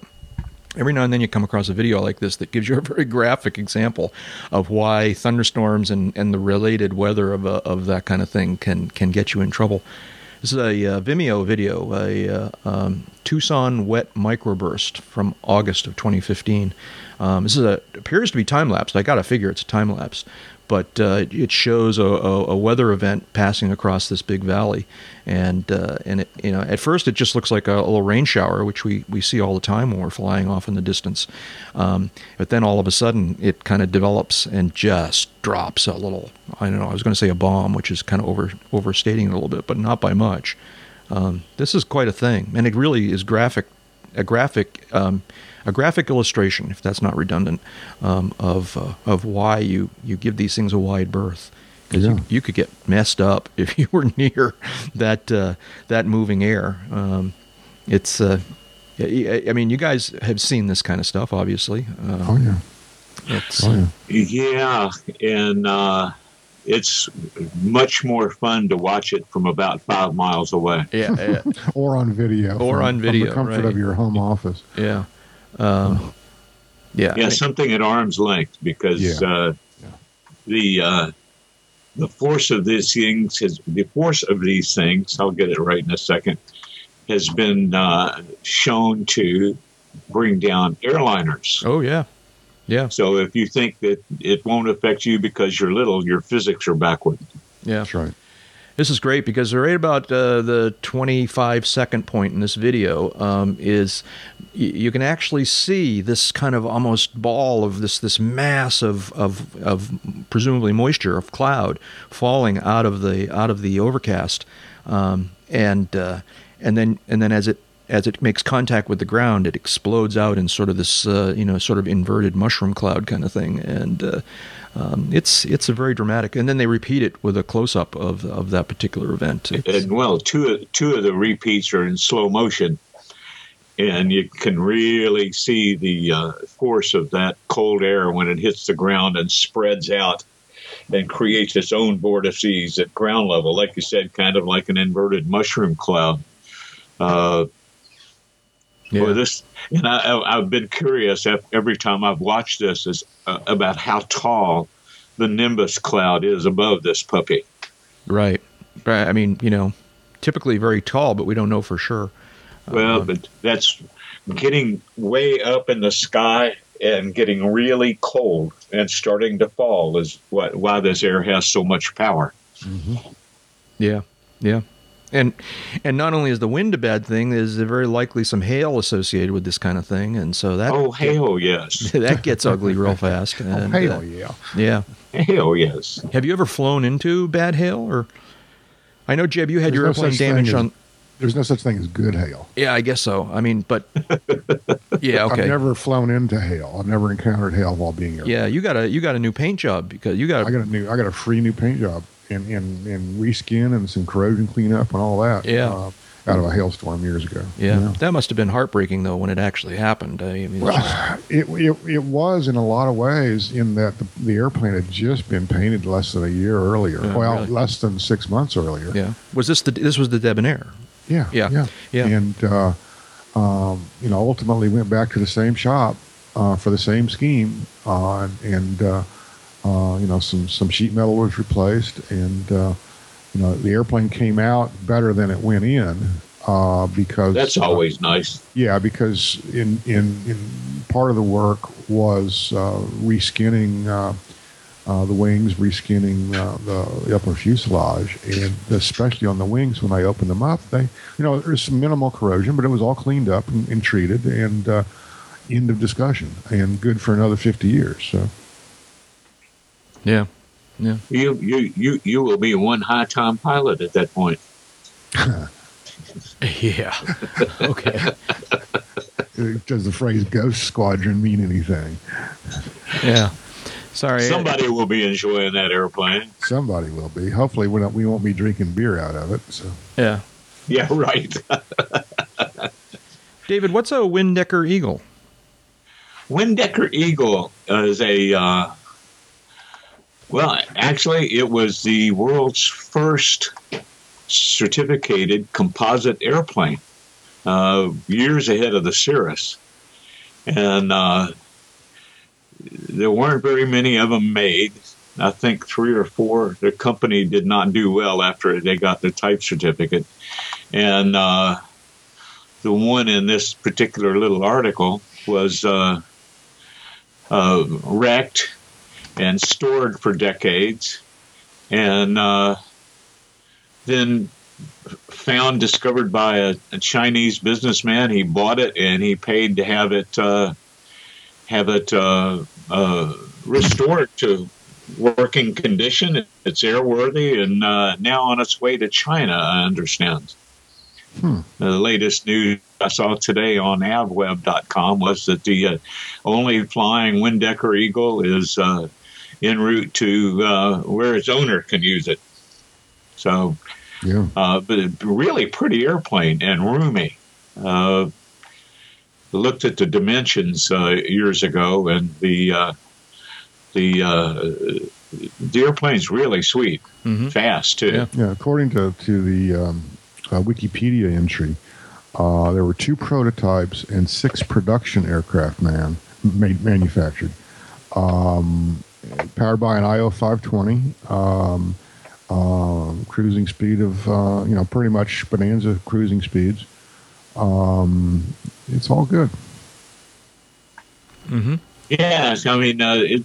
every now and then you come across a video like this that gives you a very graphic example of why thunderstorms and, and the related weather of, a, of that kind of thing can, can get you in trouble. This is a uh, Vimeo video, a uh, um, Tucson wet microburst from August of 2015. Um, this is a appears to be time lapsed. I got to figure it's a time lapse, but uh, it shows a, a, weather event passing across this big valley, and uh, and it, you know at first it just looks like a, a, little rain shower, which we, we see all the time when we're flying off in the distance, um, but then all of a sudden it kind of develops and just drops a little. I don't know. I was going to say a bomb, which is kind of over overstating it a little bit, but not by much. Um, this is quite a thing, and it really is graphic, a graphic, um, a graphic illustration, if that's not redundant, um, of uh, of why you you give these things a wide berth. Because Yeah. you, you could get messed up if you were near that uh, that moving air. Um, it's, uh, I I mean, you guys have seen this kind of stuff, obviously. Uh, Oh yeah. It's, Oh yeah. Yeah, and uh, it's much more fun to watch it from about five miles away. yeah, yeah, Or on video. Or from- on from the comfort right. of your home office. yeah, um, yeah. I Yeah, mean- something at arm's length because Yeah. uh, Yeah. the uh, the force of these things has the force of these things. I'll get it right in a second. Has been uh, shown to bring down airliners. oh yeah, yeah, So if you think that it won't affect you because you're little, your physics are backward. yeah. That's right. This is great because right about uh, the 25 second point in this video um, is y- you can actually see this kind of almost ball of this this mass of, of of presumably moisture of cloud falling out of the out of the overcast, um, and uh, and then and then as it as it makes contact with the ground, it explodes out in sort of this uh, you know sort of inverted mushroom cloud kind of thing, and uh, um, it's it's a very dramatic. And then they repeat it with a close up of of that particular event. It's- And well, two of, two of the repeats are in slow motion, and you can really see the uh, force of that cold air when it hits the ground and spreads out and creates its own vortices at ground level, like you said, kind of like an inverted mushroom cloud. Uh, yeah. Well, this, and I, I've been curious every time I've watched this is uh, about how tall the nimbus cloud is above this puppy. right, right. I mean, you know, typically very tall, but we don't know for sure. Well, Uh, but that's getting way up in the sky and getting really cold and starting to fall is what why this air has so much power. Yeah, yeah. And and not only is the wind a bad thing, there's very likely some hail associated with this kind of thing, and so that Oh, hail, yes. that gets ugly real fast. Oh, And, hell uh, yeah. yeah. Hail, yes. Have you ever flown into bad hail or? I know Jeb, you had There's your no airplane such thing damaged as- on. There's no such thing as good hail. Yeah, I guess so. I mean, but yeah, okay. I've never flown into hail. I've never encountered hail while being here. yeah, you got a you got a new paint job because you got I got a new, I got a free new paint job and and and reskin and some corrosion cleanup and all that. Yeah. uh, out of a hailstorm years ago. yeah. That must have been heartbreaking though when it actually happened. I mean, just- It, it it was in a lot of ways in that the, the airplane had just been painted less than a year earlier. Yeah, well, really. less than six months earlier. yeah. Was this the this was the Debonair? Yeah, Yeah, yeah, yeah. And uh, um, you know, ultimately went back to the same shop uh, for the same scheme, uh, and uh, uh, you know, some some sheet metal was replaced, and uh, you know, the airplane came out better than it went in uh, because That's always nice. yeah, because in in in part of the work was uh, reskinning uh, uh, the wings, reskinning uh, the, upper fuselage, and especially on the wings when I opened them up, they you know there's some minimal corrosion, but it was all cleaned up and, and treated, and uh, end of discussion, and good for another 50 years. So Yeah, yeah. You you you you will be one high time pilot at that point. Yeah. okay. does the phrase "ghost squadron" mean anything? Yeah. Sorry. Somebody will be enjoying that airplane. Somebody will be. Hopefully, we, don't, we won't be drinking beer out of it. So. Yeah. Yeah, right. David, what's a Windecker Eagle? Windecker Eagle is a uh, well, actually, it was the world's first certificated composite airplane, uh, years ahead of the Cirrus, and uh, there weren't very many of them made. I think three or four. The company did not do well after they got the type certificate, and uh, the one in this particular little article was. Uh, uh, wrecked and stored for decades, and uh, then found, discovered by a, a, Chinese businessman. He bought it and he paid to have it uh, have it uh, restored to working condition. It's airworthy and uh, now on its way to China. I understand. Uh, the latest news I saw today on avweb.com was that the uh, only flying Windecker Eagle is uh, en route to uh, where its owner can use it. So, Yeah. uh, but really pretty airplane and roomy. Uh, looked at the dimensions uh, years ago, and the uh, the uh, the airplane's really sweet, Mhm. fast too. Yeah. Yeah, according to to the um, uh, Wikipedia entry, uh, there were two prototypes and six production aircraft man made, manufactured, um, powered by an IO 520, um, um, cruising speed of uh, you know pretty much Bonanza cruising speeds. Um, it's all good. Mm-hmm. Yes, I mean uh, it,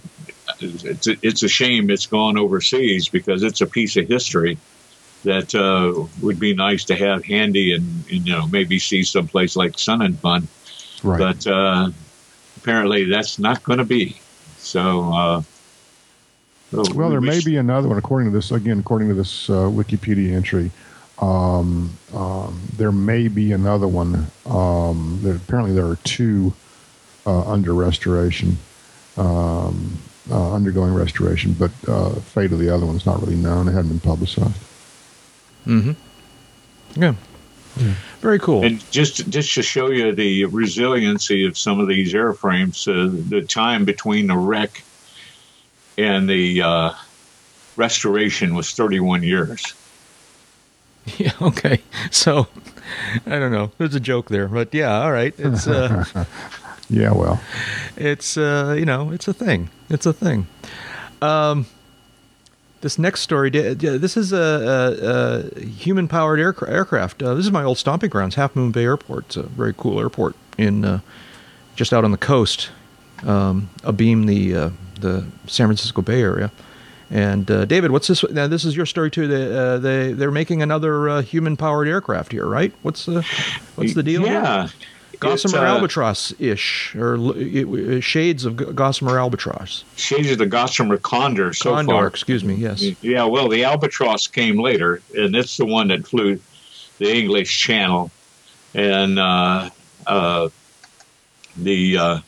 it's a, it's a shame it's gone overseas because it's a piece of history that uh, would be nice to have handy and, and you know maybe see someplace like Sun and Fun, Right. but uh, apparently that's not going to be. So, Well, we there may be another one. According to this, again, according to this uh, Wikipedia entry, um, um, there may be another one. Um, there, apparently, there are two uh, under restoration, um, uh, undergoing restoration, but uh, fate of the other one is not really known. It hadn't been publicized. Mm-hmm. Yeah. Very cool. And just just to show you the resiliency of some of these airframes, uh, the time between the wreck and the uh, restoration was 31 years. Yeah. Okay. So, I don't know. There's a joke there, but yeah. All right. It's uh, Yeah, well, it's uh, you know, it's a thing. It's a thing. Um, this next story, d- d- this is a, a, a human-powered aircra- aircraft. Uh, this is my old stomping grounds, Half Moon Bay Airport. It's a very cool airport in uh, just out on the coast, um, abeam the uh, the San Francisco Bay Area. And uh, David, what's this? Now, this is your story too. They uh, they they're making another uh, human-powered aircraft here, right? What's the what's the deal? here? Yeah. Gossamer uh, albatross ish, or it- it- shades of gossamer albatross. Shades of the Gossamer Condor so Condor, far. excuse me. Yes. Yeah, well, the Albatross came later, and it's the one that flew the English Channel, and uh, uh, the uh,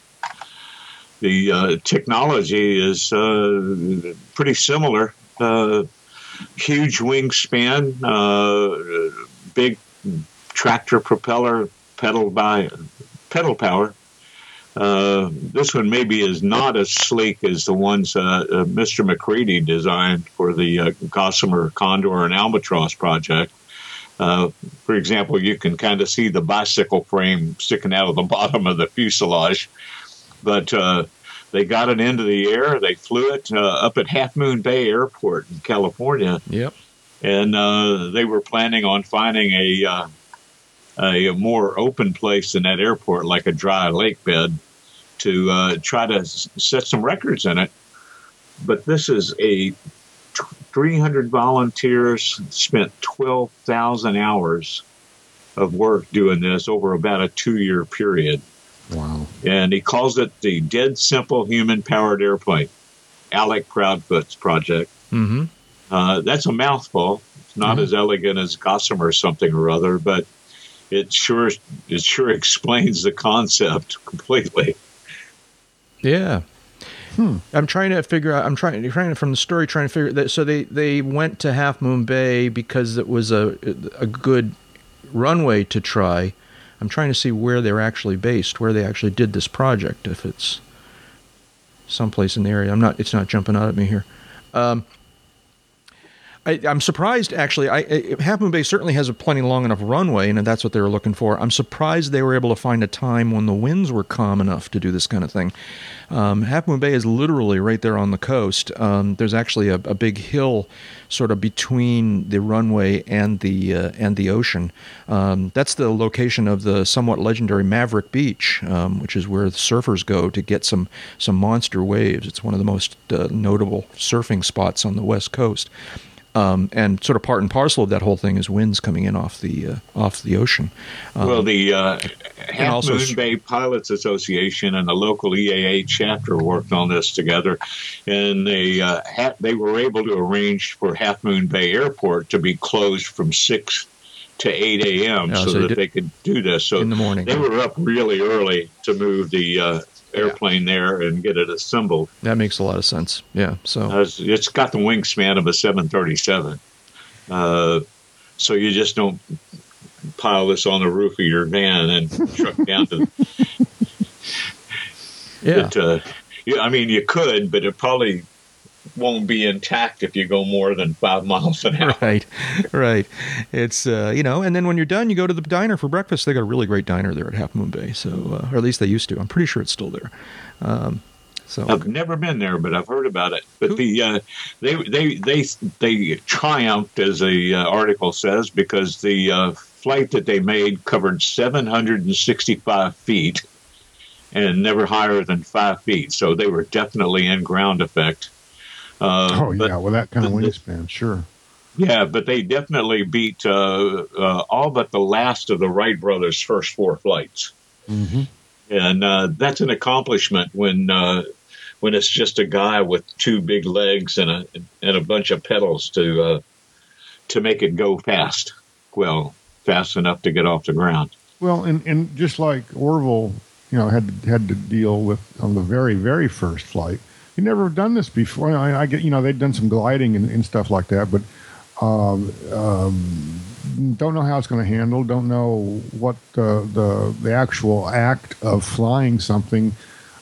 the uh, technology is uh, pretty similar. Uh, huge wingspan, uh, big tractor propeller, pedaled by pedal power. Uh, this one maybe is not as sleek as the ones uh, Mr. MacCready designed for the Gossamer Condor and Albatross project. Uh, for example, you can kind of see the bicycle frame sticking out of the bottom of the fuselage. But uh, they got it into the air. They flew it uh, up at Half Moon Bay Airport in California Yep. and uh, they were planning on finding a uh, a more open place in that airport, like a dry lake bed, to uh, try to s- set some records in it. But this is a t- 300 volunteers spent 12,000 hours of work doing this over about a two year period. Wow. And he calls it the Dead Simple Human Powered Airplane, Alec Proudfoot's project. Mm-hmm. Uh, that's a mouthful. It's not Mhm. as elegant as Gossamer something or other, but it sure it sure explains the concept completely. Yeah. Hmm. I'm trying to figure out. I'm trying trying to, from the story trying to figure that. So they they went to Half Moon Bay because it was a a good runway to try. I'm trying to see where they're actually based, where they actually did this project. If it's someplace in the area, I'm not. It's not jumping out at me here. Um, I, I'm surprised, actually. I, I, Half Moon Bay certainly has a plenty long enough runway, and that's what they were looking for. I'm surprised they were able to find a time when the winds were calm enough to do this kind of thing. Um, Half Moon Bay is literally right there on the coast. Um, there's actually a, a big hill, sort of between the runway and the uh, and the ocean. Um, that's the location of the somewhat legendary Maverick Beach, um, which is where surfers go to get some some monster waves. It's one of the most uh, notable surfing spots on the west coast. Um, and sort of part and parcel of that whole thing is winds coming in off the uh, off the ocean. Um, well, the uh, Half Moon Bay Pilots Association and the local EAA chapter worked on this together, and they uh, ha- they were able to arrange for Half Moon Bay Airport to be closed from six to 8 a.m. Oh, so, so that they could do this. So In the morning. they were up really early to move the uh, airplane there and get it assembled. That makes a lot of sense. Yeah. So Uh, it's- it's got the wingspan of a 737. Uh, so you just don't pile this on the roof of your van and truck down to. yeah. It, uh, yeah, I mean, you could, but it probably won't be intact if you go more than five miles an hour. Right, right. It's uh, you know, and then when you're done, you go to the diner for breakfast. They got a really great diner there at Half Moon Bay, so uh, or at least they used to. I'm pretty sure it's still there. Um, so I've never been there, but I've heard about it. But the uh, they they they they triumphed, as the uh, article says, because the uh, flight that they made covered 765 feet and never higher than five feet. So they were definitely in ground effect. Uh, Oh yeah, with that kind of wingspan, sure. Yeah, but they definitely beat uh, uh, all but the last of the Wright brothers' first four flights, hmm and uh, that's an accomplishment when uh, when it's just a guy with two big legs and a and a bunch of pedals to uh, to make it go fast. Well, fast enough to get off the ground. Well, and, and just like Orville, you know, had had to deal with on the very very first flight. You never have done this before. I, I get, you know, they'd done some gliding and, and stuff like that, but um, um, don't know how it's going to handle. Don't know what the the the actual act of flying something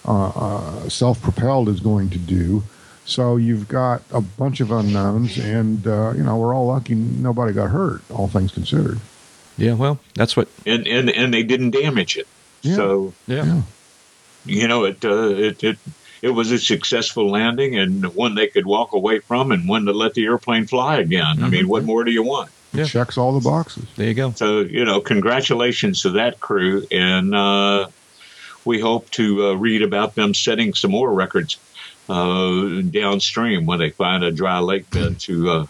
uh, uh, self-propelled is going to do. So you've got a bunch of unknowns, and uh, you know we're all lucky nobody got hurt. All things considered. yeah, well, that's what. And and and they didn't damage it. Yeah. So Yeah, Yeah. you know it uh, it it it was a successful landing and one they could walk away from and one to let the airplane fly again. I mean, what more do you want? Yeah. Checks all the boxes. there you go. So you know, congratulations to that crew, and uh, we hope to uh, read about them setting some more records uh, downstream when they find a dry lake bed to. Uh,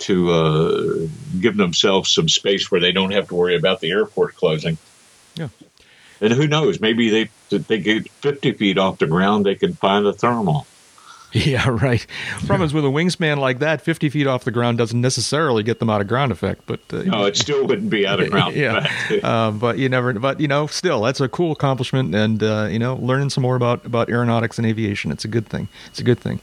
to uh, give themselves some space where they don't have to worry about the airport closing. Yeah. And who knows? Maybe they they get 50 feet off the ground, they can find a thermal. Yeah, right. Problem is with a wingspan like that, 50 feet off the ground doesn't necessarily get them out of ground effect, but uh, No, it still wouldn't be out of ground. yeah. um, but you never. But you know, still, that's a cool accomplishment, and uh, you know, learning some more about about aeronautics and aviation. It's a good thing. It's a good thing.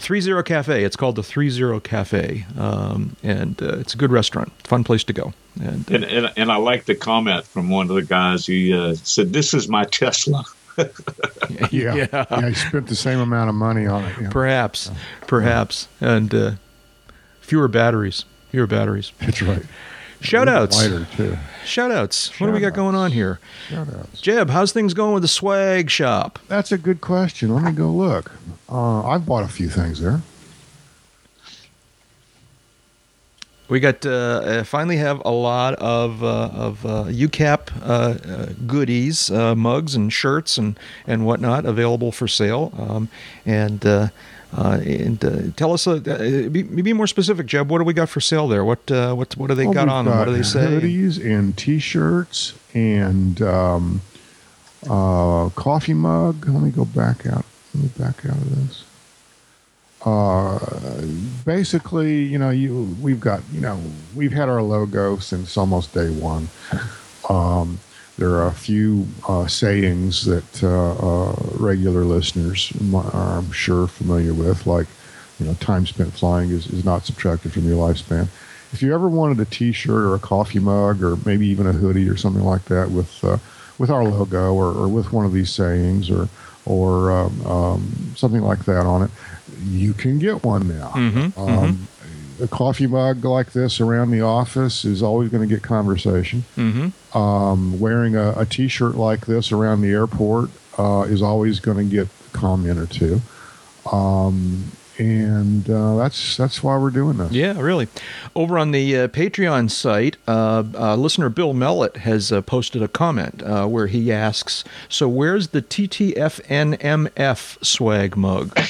Three Zero Cafe. It's called the Three Zero Cafe, um, and uh, it's a good restaurant. Fun place to go. And And, and and I like the comment from one of the guys. He uh, said, "This is my Tesla." Yeah. Yeah. yeah. He spent the same amount of money on it. Yeah. perhaps, perhaps, and uh, fewer batteries. Fewer batteries. That's right. Shout outs. Lighter, too. Shout outs. What do we got Shout-outs. going on here? Shout outs. Jeb, how's things going with the swag shop? That's a good question. Let me go look. Uh, I've bought a few things there. We got uh, uh, finally have a lot of uh, of uh, UCAP uh, uh, goodies, uh, mugs and shirts and and whatnot available for sale. Um, and uh, uh, and uh, tell us, be, be more specific, Jeb. What do we got for sale there? What uh, what what do they Well, got on them? What do they say? Hoodies and T-shirts and um, uh, coffee mug. Let me go back out. Let me back out of this. Uh, basically, you know, you we've got you know we've had our logo since almost day one. Um, there are a few uh, sayings that uh, uh, regular listeners are, I'm sure, familiar with, like, you know, time spent flying is, is not subtracted from your lifespan. If you ever wanted a T-shirt or a coffee mug or maybe even a hoodie or something like that with uh, with our logo or, or with one of these sayings or or um, um, something like that on it, you can get one now. Mhm, Um, A coffee mug like this around the office is always going to get conversation Mm-hmm. um, wearing a, a t-shirt like this around the airport uh, is always going to get a comment or two. Um, and uh, that's that's why we're doing this. Yeah, really. Over on the uh, Patreon site, uh, uh, listener Bill Mellett has uh, posted a comment uh, where he asks, "So where's the TTFNMF swag mug?"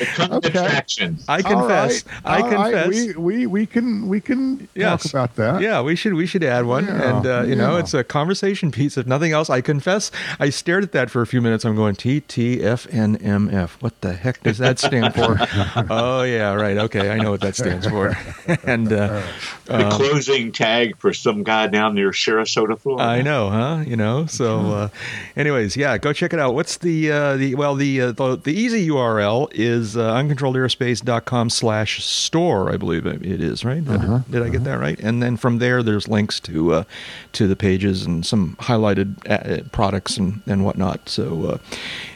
It Okay. I confess. right. I All right. confess. We, we we can we can Yes. talk about that. Yeah, we should we should add one, Yeah, and uh, you know, it's a conversation piece. If nothing else, I confess, I stared at that for a few minutes. I'm going TTFNMF IMF. What the heck does that stand for? oh yeah, right. Okay, I know what that stands for. and uh, the closing tag for some guy down near Sarasota, Florida. I know, huh? You know. So, uh, anyways, yeah, go check it out. What's the uh, the well the, uh, the the easy URL is uh, uncontrolledairspace.com slash store. I believe it is right. Uh-huh, Did I get that right? And then from there, there's links to uh, to the pages and some highlighted uh, products and and whatnot. So, uh,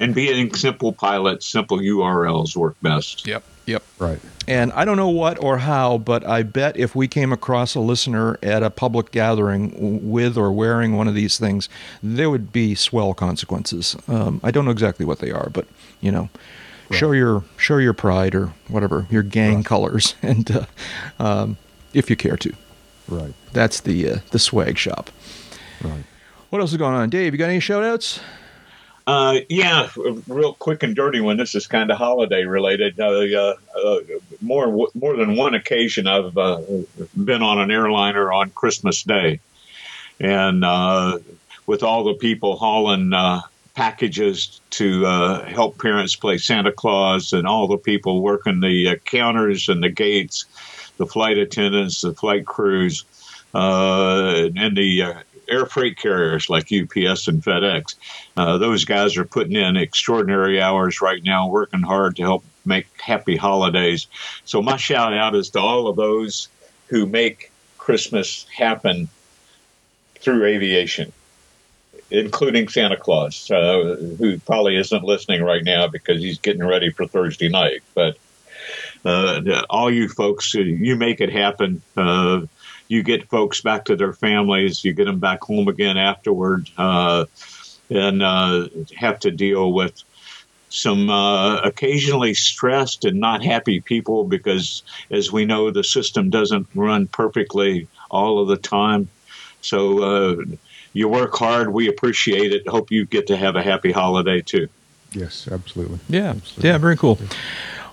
And being simple pilots, simple URLs work best. yep, yep. Right. And I don't know what or how, but I bet if we came across a listener at a public gathering with or wearing one of these things, there would be swell consequences. Um, I don't know exactly what they are, but you know, show your show your pride or whatever your gang colors, and uh, um, if you care to, Right. that's the uh, the swag shop. Right. What else is going on, Dave? You got any shout outs? Uh, yeah, real quick and dirty one. This is kind of holiday related. Uh, uh, uh, more more than one occasion, I've uh, been on an airliner on Christmas Day, and uh, with all the people hauling uh, packages to uh, help parents play Santa Claus, and all the people working the counters and the gates, the flight attendants, the flight crews, uh, and the uh, air freight carriers like UPS and FedEx. Uh, those guys are putting in extraordinary hours right now, working hard to help make happy holidays. So my shout out is to all of those who make Christmas happen through aviation, including Santa Claus, uh, who probably isn't listening right now because he's getting ready for Thursday night. But uh, all you folks, you make it happen. Uh, you get folks back to their families. You get them back home again afterward, uh, and uh, have to deal with some uh, occasionally stressed and not happy people because, as we know, the system doesn't run perfectly all of the time. So uh, you work hard. We appreciate it. Hope you get to have a happy holiday too. Yes, absolutely. Yeah, Absolutely. yeah, very cool.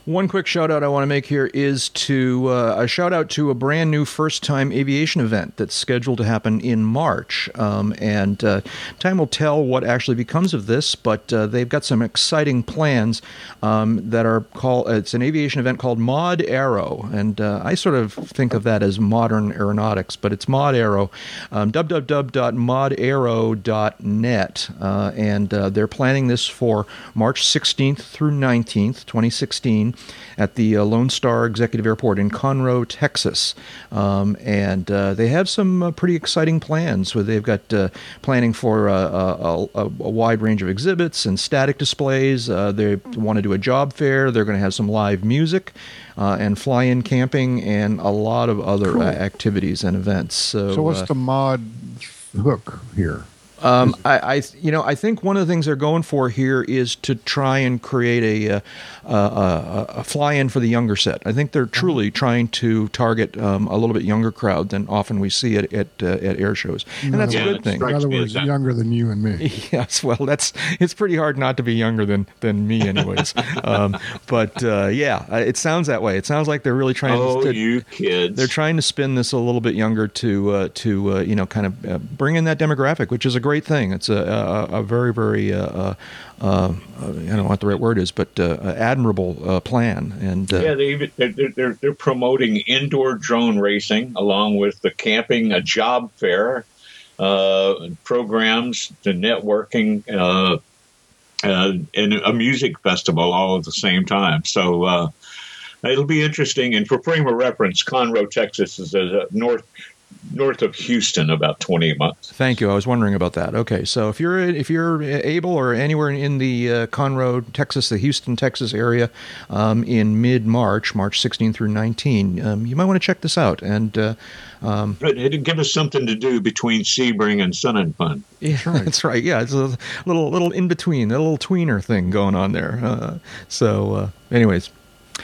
One quick shout out I want to make here is to uh, a shout out to a brand new first time aviation event that's scheduled to happen in March. Um, and uh, time will tell what actually becomes of this, but uh, they've got some exciting plans um, that are called, it's an aviation event called Mod Aero. And uh, I sort of think of that as modern aeronautics, but it's Mod Aero, um, www.modaero.net. Uh, and uh, they're planning this for March 16th through 19th, 2016 at the uh, Lone Star Executive Airport in Conroe, Texas. Um, and uh, they have some uh, pretty exciting plans. Where they've got uh, planning for a, a, a, a wide range of exhibits and static displays. Uh, they want to do a job fair. They're going to have some live music. Uh, and fly-in camping and a lot of other Cool. uh, activities and events. So, So what's uh, the mod hook here? Um, I, I, you know, I think one of the things they're going for here is to try and create a, uh, a, a, a fly-in for the younger set. I think they're truly trying to target um, a little bit younger crowd than often we see at at, uh, at air shows, and that's Yeah, a good thing. In other words, younger than you and me. Yes, well, that's it's pretty hard not to be younger than than me, anyways. um, but uh, yeah, uh, it sounds that way. It sounds like they're really trying Oh, to. you kids! They're trying to spin this a little bit younger to uh, to uh, you know kind of uh, bring in that demographic, which is a great thing. It's a a, a very very uh, uh, uh, I don't know what the right word is, but uh, admirable uh, plan. And Yeah, they they're, they're, they're promoting indoor drone racing along with the camping, a job fair, programs, the networking, and a music festival all at the same time. So it'll be interesting. And for frame of reference, Conroe, Texas is a north north of Houston, about 20 months. Thank you. I was wondering about that. Okay, so if you're if you're able or anywhere in the uh, Conroe, Texas, the Houston, Texas area, um, in mid March, March 16 through 19, um, you might want to check this out. And uh, um, But it'll give us something to do between Sebring and Sun and Fun. yeah, that's right. Yeah, it's a little little in between, a little tweener thing going on there. Uh, so, uh, anyways.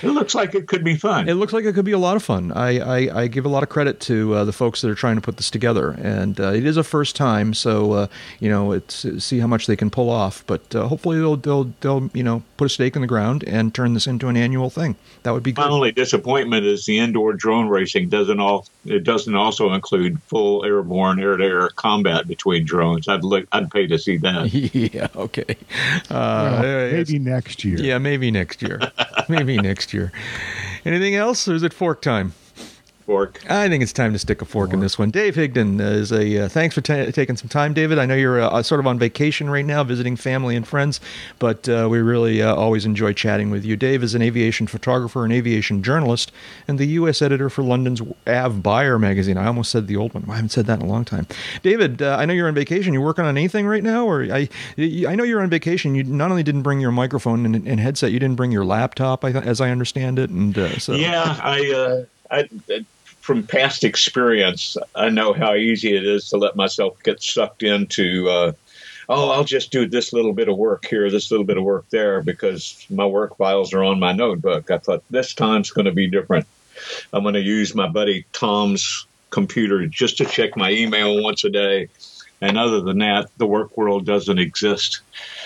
It looks like it could be fun. It looks like it could be a lot of fun. I, I, I give a lot of credit to uh, the folks that are trying to put this together, and uh, it is a first time, so uh, you know, it's see how much they can pull off. But uh, hopefully, they'll they'll they'll you know put a stake in the ground and turn this into an annual thing. That would be good. My only disappointment is the indoor drone racing doesn't all it doesn't also include full airborne air to air combat between drones. I'd look I'd pay to see that. yeah. Okay. Well, Uh, maybe next year. Yeah, maybe next year. maybe next year. Anything else, or is it fork time? Fork. I think it's time to stick a fork in this one. Dave Higdon is a uh, thanks for ta taking some time, David. I know you're uh, sort of on vacation right now, visiting family and friends, but uh, we really uh, always enjoy chatting with you. Dave is an aviation photographer and aviation journalist, and the U.S. editor for London's Av Buyer magazine. I almost said the old one. I haven't said that in a long time. David, uh, I know you're on vacation. You working on anything right now, or I I know you're on vacation. You not only didn't bring your microphone and, and headset, you didn't bring your laptop, I, as I understand it, and uh, so Yeah, I, uh, I, from past experience, I know how easy it is to let myself get sucked into. Uh, oh, I'll just do this little bit of work here, this little bit of work there, because my work files are on my notebook. I thought this time's going to be different. I'm going to use my buddy Tom's computer just to check my email once a day. And other than that, the work world doesn't exist.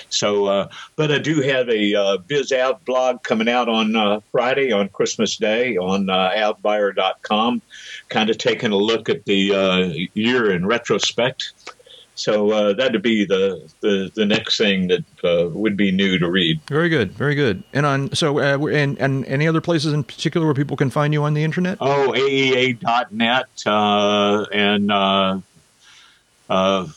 So, uh, but I do have a uh, Out blog coming out on uh, Friday on Christmas Day on uh, avbuyer.com, kind of taking a look at the uh, year in retrospect. So uh, that'd be the, the, the next thing that uh, would be new to read. Very good, very good. And on so uh, and and any other places in particular where people can find you on the internet? Oh, AEA.net uh, and uh, uh,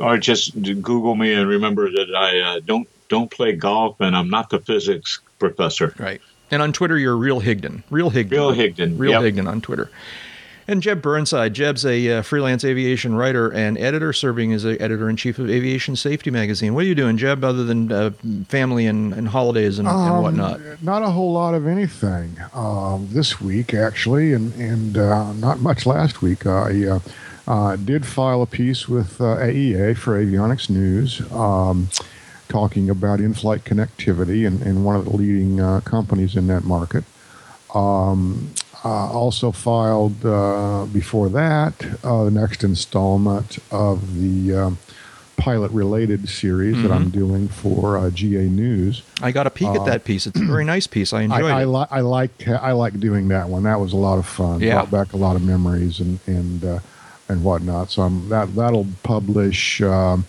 or just Google me and remember that I uh, don't don't play golf and I'm not the physics professor. Right. And on Twitter, you're Real Higdon. Real Higdon. Real Higdon, Real yep. Higdon on Twitter. And Jeb Burnside. Jeb's a uh, freelance aviation writer and editor, serving as the editor in chief of Aviation Safety Magazine. What are you doing, Jeb, other than uh, family and, and holidays and, and Um, whatnot? Not a whole lot of anything um, this week, actually, and and uh, not much last week. I uh, uh, did file a piece with uh, AEA for Avionics News, um, talking about in-flight connectivity and, and one of the leading uh, companies in that market. Um, uh, also filed uh, before that uh, the next installment of the um, pilot-related series that I'm doing for uh, GA News. I got a peek at that piece. It's a very nice piece. I I, enjoyed I, it. li- I like I like doing that one. That was a lot of fun. Yeah. Brought back a lot of memories and and uh, and whatnot. So I'm, that that'll publish um,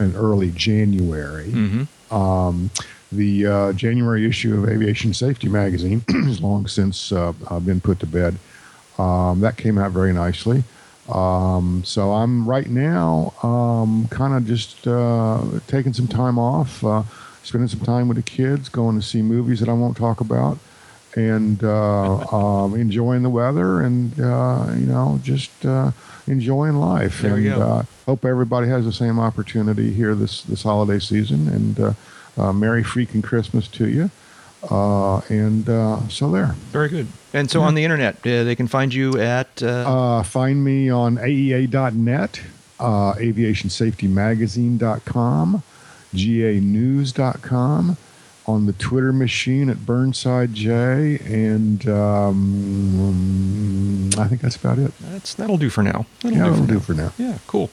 in early January. Mhm. Um, the uh, January issue of Aviation Safety Magazine has long since uh, uh, been put to bed. Um, that came out very nicely. Um, so I'm right now um, kind of just uh, taking some time off, uh, spending some time with the kids, going to see movies that I won't talk about, and uh, um, enjoying the weather and uh, you know just uh, enjoying life. There and. Uh, hope everybody has the same opportunity here this this holiday season. And uh, uh, Merry freaking Christmas to you. Uh, and uh, so there. Very good. And so on the internet, uh, they can find you at. Uh, Uh, find me on AEA.net, uh, aviationsafetymagazine.com, GAnews.com, on the Twitter machine at Burnside J, and um, I think that's about it. that's that'll do for now. That'll Yeah, do that'll for do now. for now. Yeah, cool.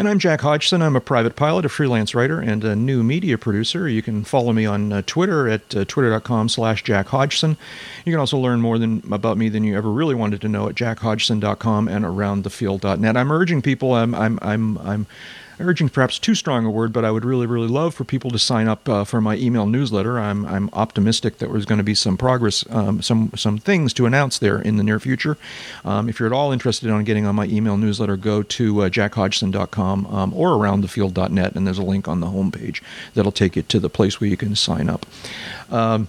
And I'm Jack Hodgson. I'm a private pilot, a freelance writer, and a new media producer. You can follow me on uh, Twitter at uh, twitter.com slash Jack Hodgson. You can also learn more than about me than you ever really wanted to know at jackhodgson.com and aroundthefield.net. I'm urging people, I'm, I'm, I'm, I'm urging perhaps too strong a word, but I would really, really love for people to sign up uh, for my email newsletter. I'm, I'm optimistic that there's going to be some progress, um, some some things to announce there in the near future. Um, if you're at all interested in getting on my email newsletter, go to uh, jackhodgson.com um, or aroundthefield.net, and there's a link on the homepage that'll take you to the place where you can sign up. Um,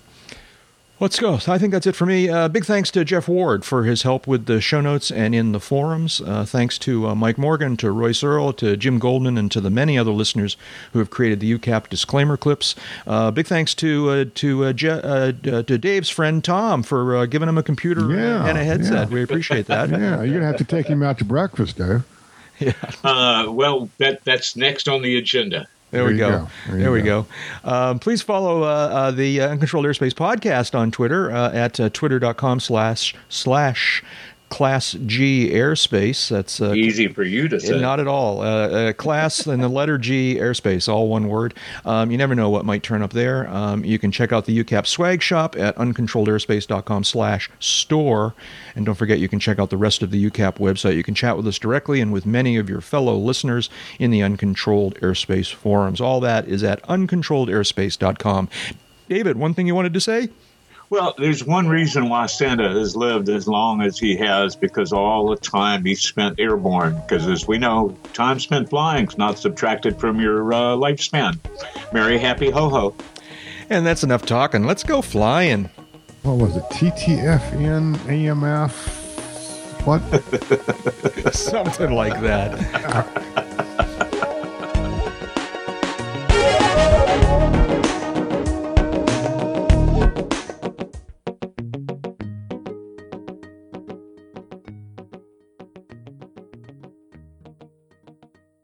Let's go. So I think that's it for me. Uh, big thanks to Jeff Ward for his help with the show notes and in the forums. Uh, thanks to uh, Mike Morgan, to Royce Earl, to Jim Goldman, and to the many other listeners who have created the UCAP disclaimer clips. Uh, big thanks to uh, to uh, Je- uh, uh, to Dave's friend Tom for uh, giving him a computer Yeah, and a headset. yeah. We appreciate that. Yeah, you're going to have to take him out to breakfast, though. Uh, well, that that's next on the agenda. There, we go. go. There, There we go. go. Um, please follow uh, uh, the uh, Uncontrolled Airspace podcast on Twitter uh, at uh, twitter.com slash slash class G airspace. That's uh, Easy for you to say. not at all. Uh, uh, class and the letter G airspace, all one word. Um, you never know what might turn up there. Um, you can check out the UCAP swag shop at uncontrolledairspace.com slash store. And don't forget, you can check out the rest of the UCAP website. You can chat with us directly and with many of your fellow listeners in the Uncontrolled Airspace forums. All that is at uncontrolledairspace.com. David, one thing you wanted to say? Well, there's one reason why Santa has lived as long as he has because all the time he spent airborne. Because as we know, time spent flying is not subtracted from your uh, lifespan. Merry, happy, ho ho. And that's enough talking. Let's go flying. What was it? TTFN AMF? What? Something like that.